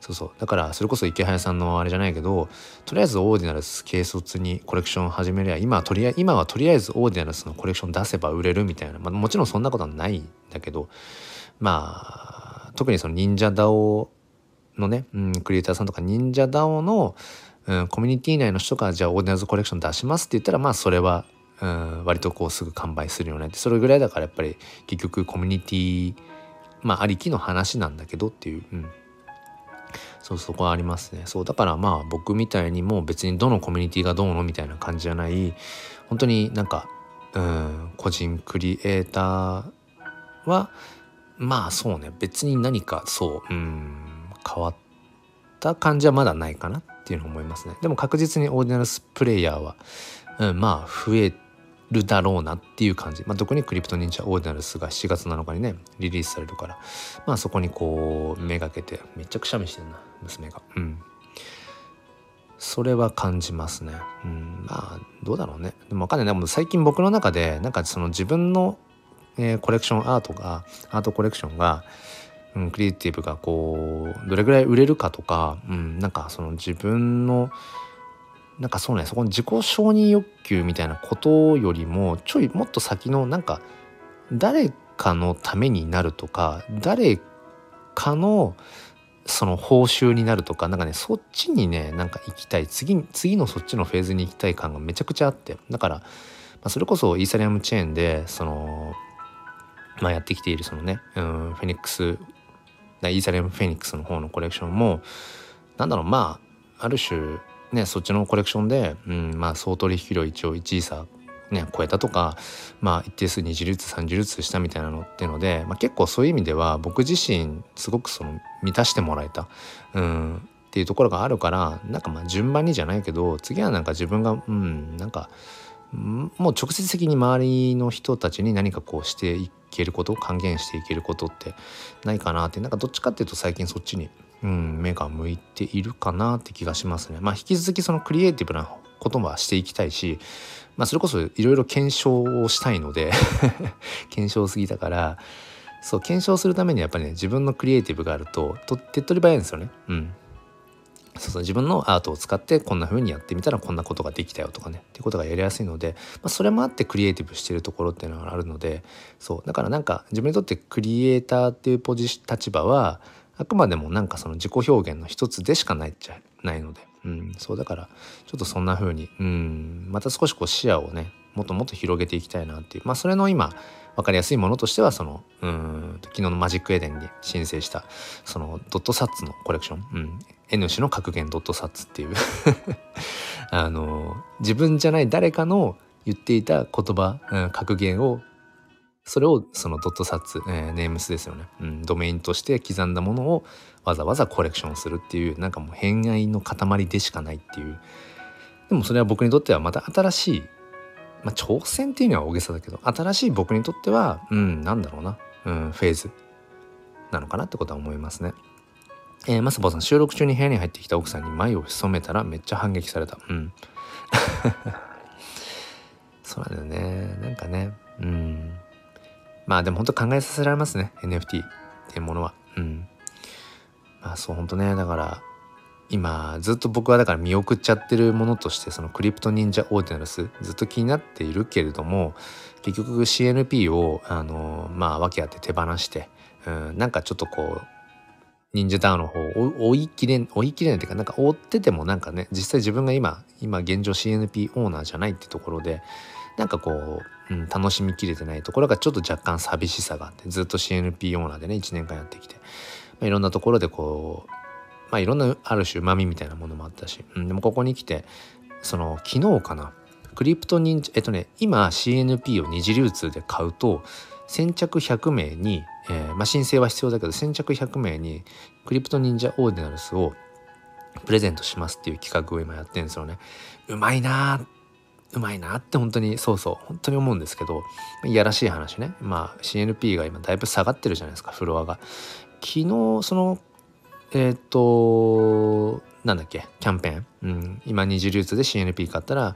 そうそう。だからそれこそ池早さんのあれじゃないけどとりあえずオーディナルス軽率にコレクション始めりゃ今はとりあえ今はとりあえずオーディナルスのコレクション出せば売れるみたいな、まあ、もちろんそんなことはないんだけどまあ特にその忍者 DAO のね、うん、クリエイターさんとか忍者 DAO の、うん、コミュニティ内の人がじゃあオーディナルスコレクション出しますって言ったらまあそれはうん、割とこうすぐ完売するよねって。それぐらいだからやっぱり結局コミュニティまあありきの話なんだけどっていう、うん、そうそこはありますね。そうだからまあ僕みたいにも別にどのコミュニティがどうのみたいな感じじゃない。本当になんかうん個人クリエイターはまあそうね。別に何かそううん変わった感じはまだないかなっていうのを思いますね。でも確実にオーディナルスプレイヤーは、うん、まあ増えるだろうなっていう感じ、まあ、特にクリプト忍者オーディナルスが7月7日にねリリースされるからまあそこにこうめがけてめっちゃくしゃみしてんな娘がうんそれは感じますね。うん、まあどうだろうね。でもわかんないな。最近僕の中でなんかその自分の、えー、コレクションアートがアートコレクションが、うん、クリエイティブがこうどれぐらい売れるかとか、うん、なんかその自分のなんかそうねそこの自己承認欲求みたいなことよりもちょいもっと先のなんか誰かのためになるとか誰かのその報酬になるとかなんかねそっちにねなんか行きたい。次次のそっちのフェーズに行きたい感がめちゃくちゃあって。だから、まあ、それこそイーサリアムチェーンでそのまあやってきているそのね、うん、フェニックスイーサリアムフェニックスの方のコレクションもなんだろうまあある種ねそっちのコレクションで、うん、まあ総取引量一応1位差ね、超えたとか、まあ、一定数二次流通三次流通したみたいなのっていうので、まあ、結構そういう意味では僕自身すごくその満たしてもらえた、うん、っていうところがあるからなんかまあ順番にじゃないけど次はなんか自分がうんなんかもう直接的に周りの人たちに何かこうしていけること還元していけることってないかなってなんかどっちかっていうと最近そっちに、うん、目が向いているかなって気がしますね。まあ、引き続きそのクリエイティブなことはしていきたいしまあ、それこそいろいろ検証をしたいので [LAUGHS] 検証すぎたからそう検証するためにやっぱりね自分のクリエイティブがあるとと手っ取り早いんですよね。うんそうそう自分のアートを使ってこんな風にやってみたらこんなことができたよとかねっていうことがやりやすいので、まあ、それもあってクリエイティブしてるところっていうのがあるのでそうだからなんか自分にとってクリエイターっていうポジ立場はあくまでもなんかその自己表現の一つでしかないっちゃないので。うん、そうだからちょっとそんな風に、うん、また少しこう視野をねもっともっと広げていきたいなっていう。まあそれの今分かりやすいものとしてはそのうん昨日のマジックエデンに申請したそのドットサッツのコレクション、うん、N 氏の格言ドットサッツっていう。[LAUGHS] あの自分じゃない誰かの言っていた言葉、うん、格言をそれをそのドットサッツ、えー、ネームスですよね、うん、ドメインとして刻んだものをわざわざコレクションするっていうなんかもう偏愛の塊でしかないっていうでもそれは僕にとってはまた新しいまあ挑戦っていうのは大げさだけど新しい僕にとってはうんなんだろうな、うん、フェーズなのかなってことは思いますね。えー、マスボさん収録中に部屋に入ってきた奥さんに眉を潜めたらめっちゃ反撃された。うん。[LAUGHS] そうなんだよね。なんかね。うん。まあでも本当考えさせられますね NFT っていうものは。うん。まあそう本当ねだから今ずっと僕はだから見送っちゃってるものとしてそのクリプト忍者オーディナルスずっと気になっているけれども結局 CNP をあのまあ訳あって手放して、うん、なんかちょっとこう忍者ダウンの方を追いきれん追いきれないっていうかなんか追っててもなんかね実際自分が今今現状 CNP オーナーじゃないってところでなんかこう、うん、楽しみきれてないところがちょっと若干寂しさがあってずっと CNP オーナーでね1年間やってきて、まあ、いろんなところでこうまあいろんなある種うまみみたいなものもあったし、うん、でもここに来てその昨日かなクリプト忍者えっとね今 CNP を二次流通で買うと先着100名に、えー、まあ、申請は必要だけど先着100名にクリプト忍者オーディナルスをプレゼントしますっていう企画を今やってるんですよね。うまいなーうまいなって本当にそうそう。本当に思うんですけどいやらしい話ね。まあ CNP が今だいぶ下がってるじゃないですかフロアが。昨日そのえっ、ー、となんだっけキャンペーン、うん、今二次流通で CNP 買ったら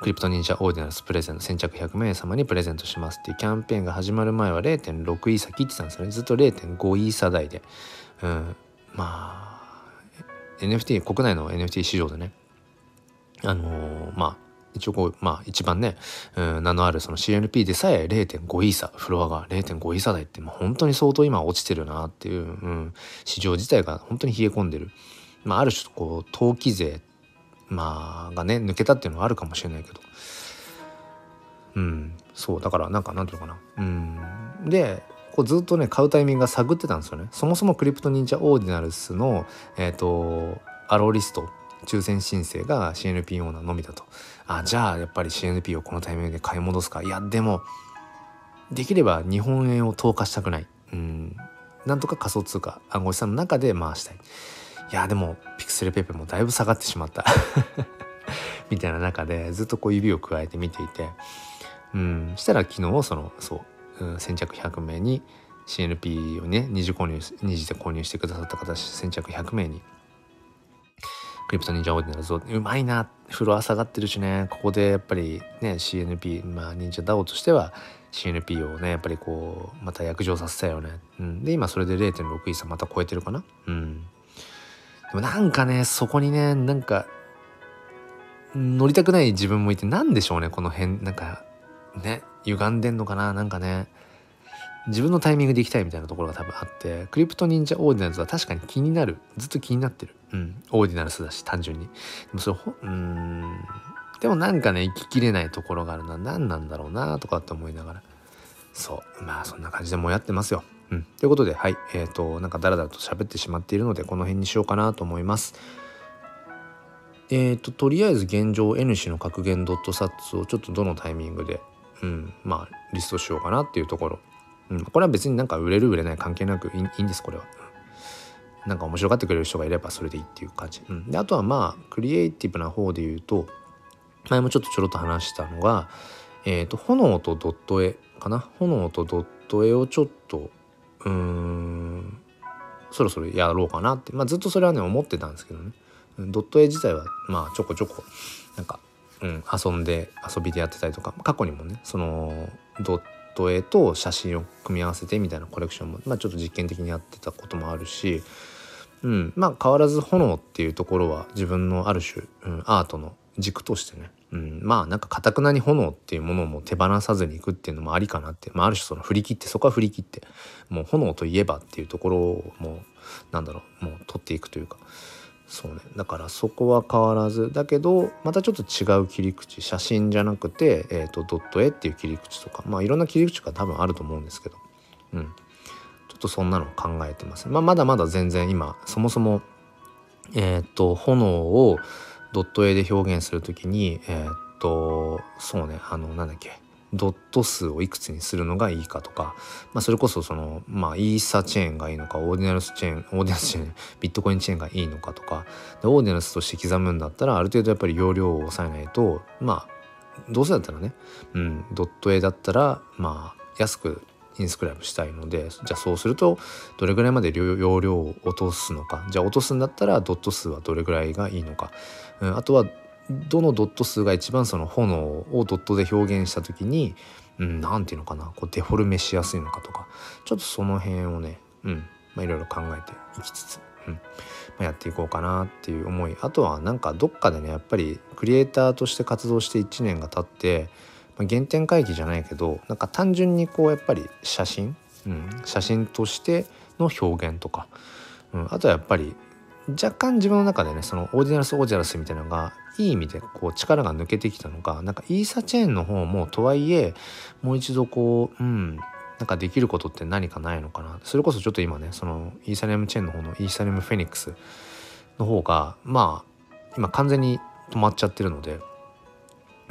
クリプト忍者オーディナルスプレゼント先着100名様にプレゼントしますっていうキャンペーンが始まる前は0.6イーサ切ってたんですよね。ずっと0.5イーサ台で、うん、まあ NFT 国内の NFT 市場でね。あのー、まあ一応こうまあ一番ね、うん、名のあるその CNP でさえ0.5イーサフロアが0.5イーサ台ってもう本当に相当今落ちてるなっていう、うん、市場自体が本当に冷え込んでる、まあ、ある種こう投機税、まあ、がね抜けたっていうのはあるかもしれないけど。うんそうだからなんかなんていうのかな。うんでこうずっとね買うタイミングが探ってたんですよね。そもそもクリプト忍者オーディナルスのえっ、ー、とアローリスト抽選申請が CNP オーナーのみだと。あじゃあやっぱり CNP をこのタイミングで買い戻すか。いやでもできれば日本円を投下したくない。うん。なんとか仮想通貨暗号資産の中で回したい。いやでもピクセルペペもだいぶ下がってしまった。[LAUGHS] みたいな中でずっとこう指を加えて見ていて。うん。したら昨日そのそう、うん、先着100名に CNP をね二次購入二次で購入してくださった方先着100名にクリプト忍者オーディナルズうまいな。フロア下がってるしね。ここでやっぱりね CNP まあ忍者 DAO としては CNP をねやっぱりこうまた約定させたよね、うん、で今それで0.6イーサまた超えてるかな。うん。でもなんかねそこにねなんか乗りたくない自分もいて何でしょうねこの辺なんかね歪んでんのかな。なんかね自分のタイミングで行きたいみたいなところが多分あってクリプト忍者オーディナルズは確かに気になる。ずっと気になってる。うん。オーディナルスだし単純に。でもそれうん。でもなんかね行ききれないところがあるな。何なんだろうなとかって思いながら。そう。まあそんな感じでもやってますよ。うん、ということではい。えっ、ー、となんかダラダラと喋ってしまっているのでこの辺にしようかなと思います。えっ、ー、ととりあえず現状 N 氏の格言ドットサッツをちょっとどのタイミングでうん。まあリストしようかなっていうところ。うん、これは別になんか売れる売れない関係なくいいんですこれは。なんか面白がってくれる人がいればそれでいいっていう感じ。うん、であとはまあクリエイティブな方で言うと前もちょっとちょろっと話したのが、えーと、炎とドット絵かな？炎とドット絵をちょっとうーんそろそろやろうかなって、まあ、ずっとそれはね思ってたんですけどね。ドット絵自体はまあちょこちょこなんか、うん、遊んで遊びでやってたりとか過去にもねそのドット絵と写真を組み合わせてみたいなコレクションも、まあ、ちょっと実験的にやってたこともあるし、うん、まあ変わらず炎っていうところは自分のある種、うん、アートの軸としてね、うん、まあなんかかたくなに炎っていうものも手放さずにいくっていうのもありかなって、まあ、ある種その振り切ってそこは振り切ってもう炎といえばっていうところをもうなんだろうもう取っていくというか。そうね。だからそこは変わらず。だけどまたちょっと違う切り口。写真じゃなくて、えーと、ドット絵っていう切り口とか。まあいろんな切り口が多分あると思うんですけど。うん。ちょっとそんなの考えてます、まあ、まだまだ全然今そもそもえっ、ー、と炎をドット絵で表現する時にえっ、ー、とそうね。あのなんだっけ。ドット数をいくつにするのがいいかとか、まあ、それこそその、まあ、イーサチェーンがいいのかオーディナルスチェーンオーディナルスチェーンビットコインチェーンがいいのかとかでオーディナルスとして刻むんだったらある程度やっぱり容量を抑えないとまあどうせだったらね、うん、ドット絵だったらまあ安くインスクライブしたいのでじゃあそうするとどれぐらいまで容量を落とすのか。じゃあ落とすんだったらドット数はどれぐらいがいいのか、うん、あとはどのドット数が一番その炎をドットで表現した時に何、うん、て言うのかなこうデフォルメしやすいのかとかちょっとその辺をね、うんまあ、いろいろ考えていきつつ、うんまあ、やっていこうかなっていう思い。あとはなんかどっかでねやっぱりクリエイターとして活動して1年が経って、まあ、原点回帰じゃないけどなんか単純にこうやっぱり写真、うん、写真としての表現とか、うん、あとはやっぱり若干自分の中でねそのオーディナルス・オージャラスみたいなのがいい意味でこう力が抜けてきたのかなんかイーサチェーンの方もとはいえもう一度こううんなんかできることって何かないのかな。それこそちょっと今ねそのイーサリアムチェーンの方のイーサリアムフェニックスの方がまあ今完全に止まっちゃってるので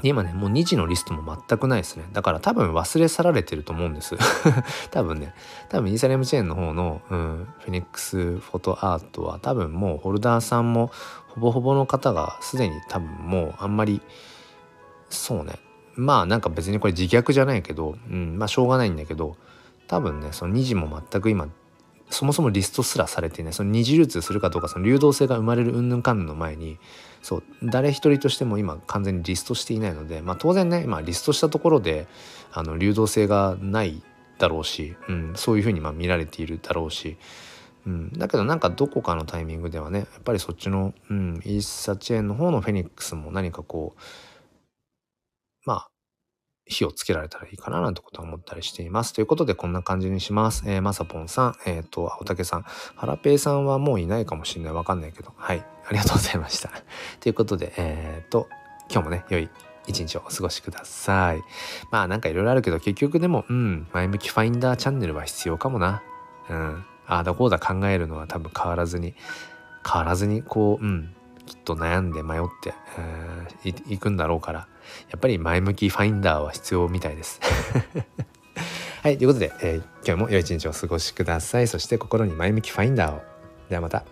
今ね、もう2時のリストも全くないですね。だから多分忘れ去られてると思うんです。[LAUGHS] 多分ね、多分イーサリアムチェーンの方の、うん、フェニックスフォトアートは多分もうホルダーさんもほぼほぼの方がすでに多分もうあんまり、そうね、まあなんか別にこれ自虐じゃないけど、うん、まあしょうがないんだけど、多分ね、その2時も全く今そもそもリストすらされていない。その二次流通するかどうかその流動性が生まれる云々かんぬんの前にそう誰一人としても今完全にリストしていないので、まあ、当然ね、まあ、リストしたところであの流動性がないだろうし、うん、そういうふうにまあ見られているだろうし、うん、だけどなんかどこかのタイミングではねやっぱりそっちの、うん、イーサチェーンの方のフェニックスも何かこうまあ火をつけられたらいいかななんてことは思ったりしています。ということでこんな感じにします。えー、まさぽんさん、えっ、ー、と、青竹さん、はらぺいさんはもういないかもしれない。わかんないけど。はい。ありがとうございました。[LAUGHS] ということで、えっ、ー、と、今日もね、良い一日をお過ごしください。まあなんかいろいろあるけど結局でも、うん、前向きファインダーチャンネルは必要かもな。うん。ああだこうだ考えるのは多分変わらずに、変わらずにこう、うん、きっと悩んで迷って、えー、いくんだろうから、やっぱり前向きファインダーは必要みたいです。[LAUGHS] はい、ということで、えー、今日も良い一日をお過ごしください。そして心に前向きファインダーを。ではまた。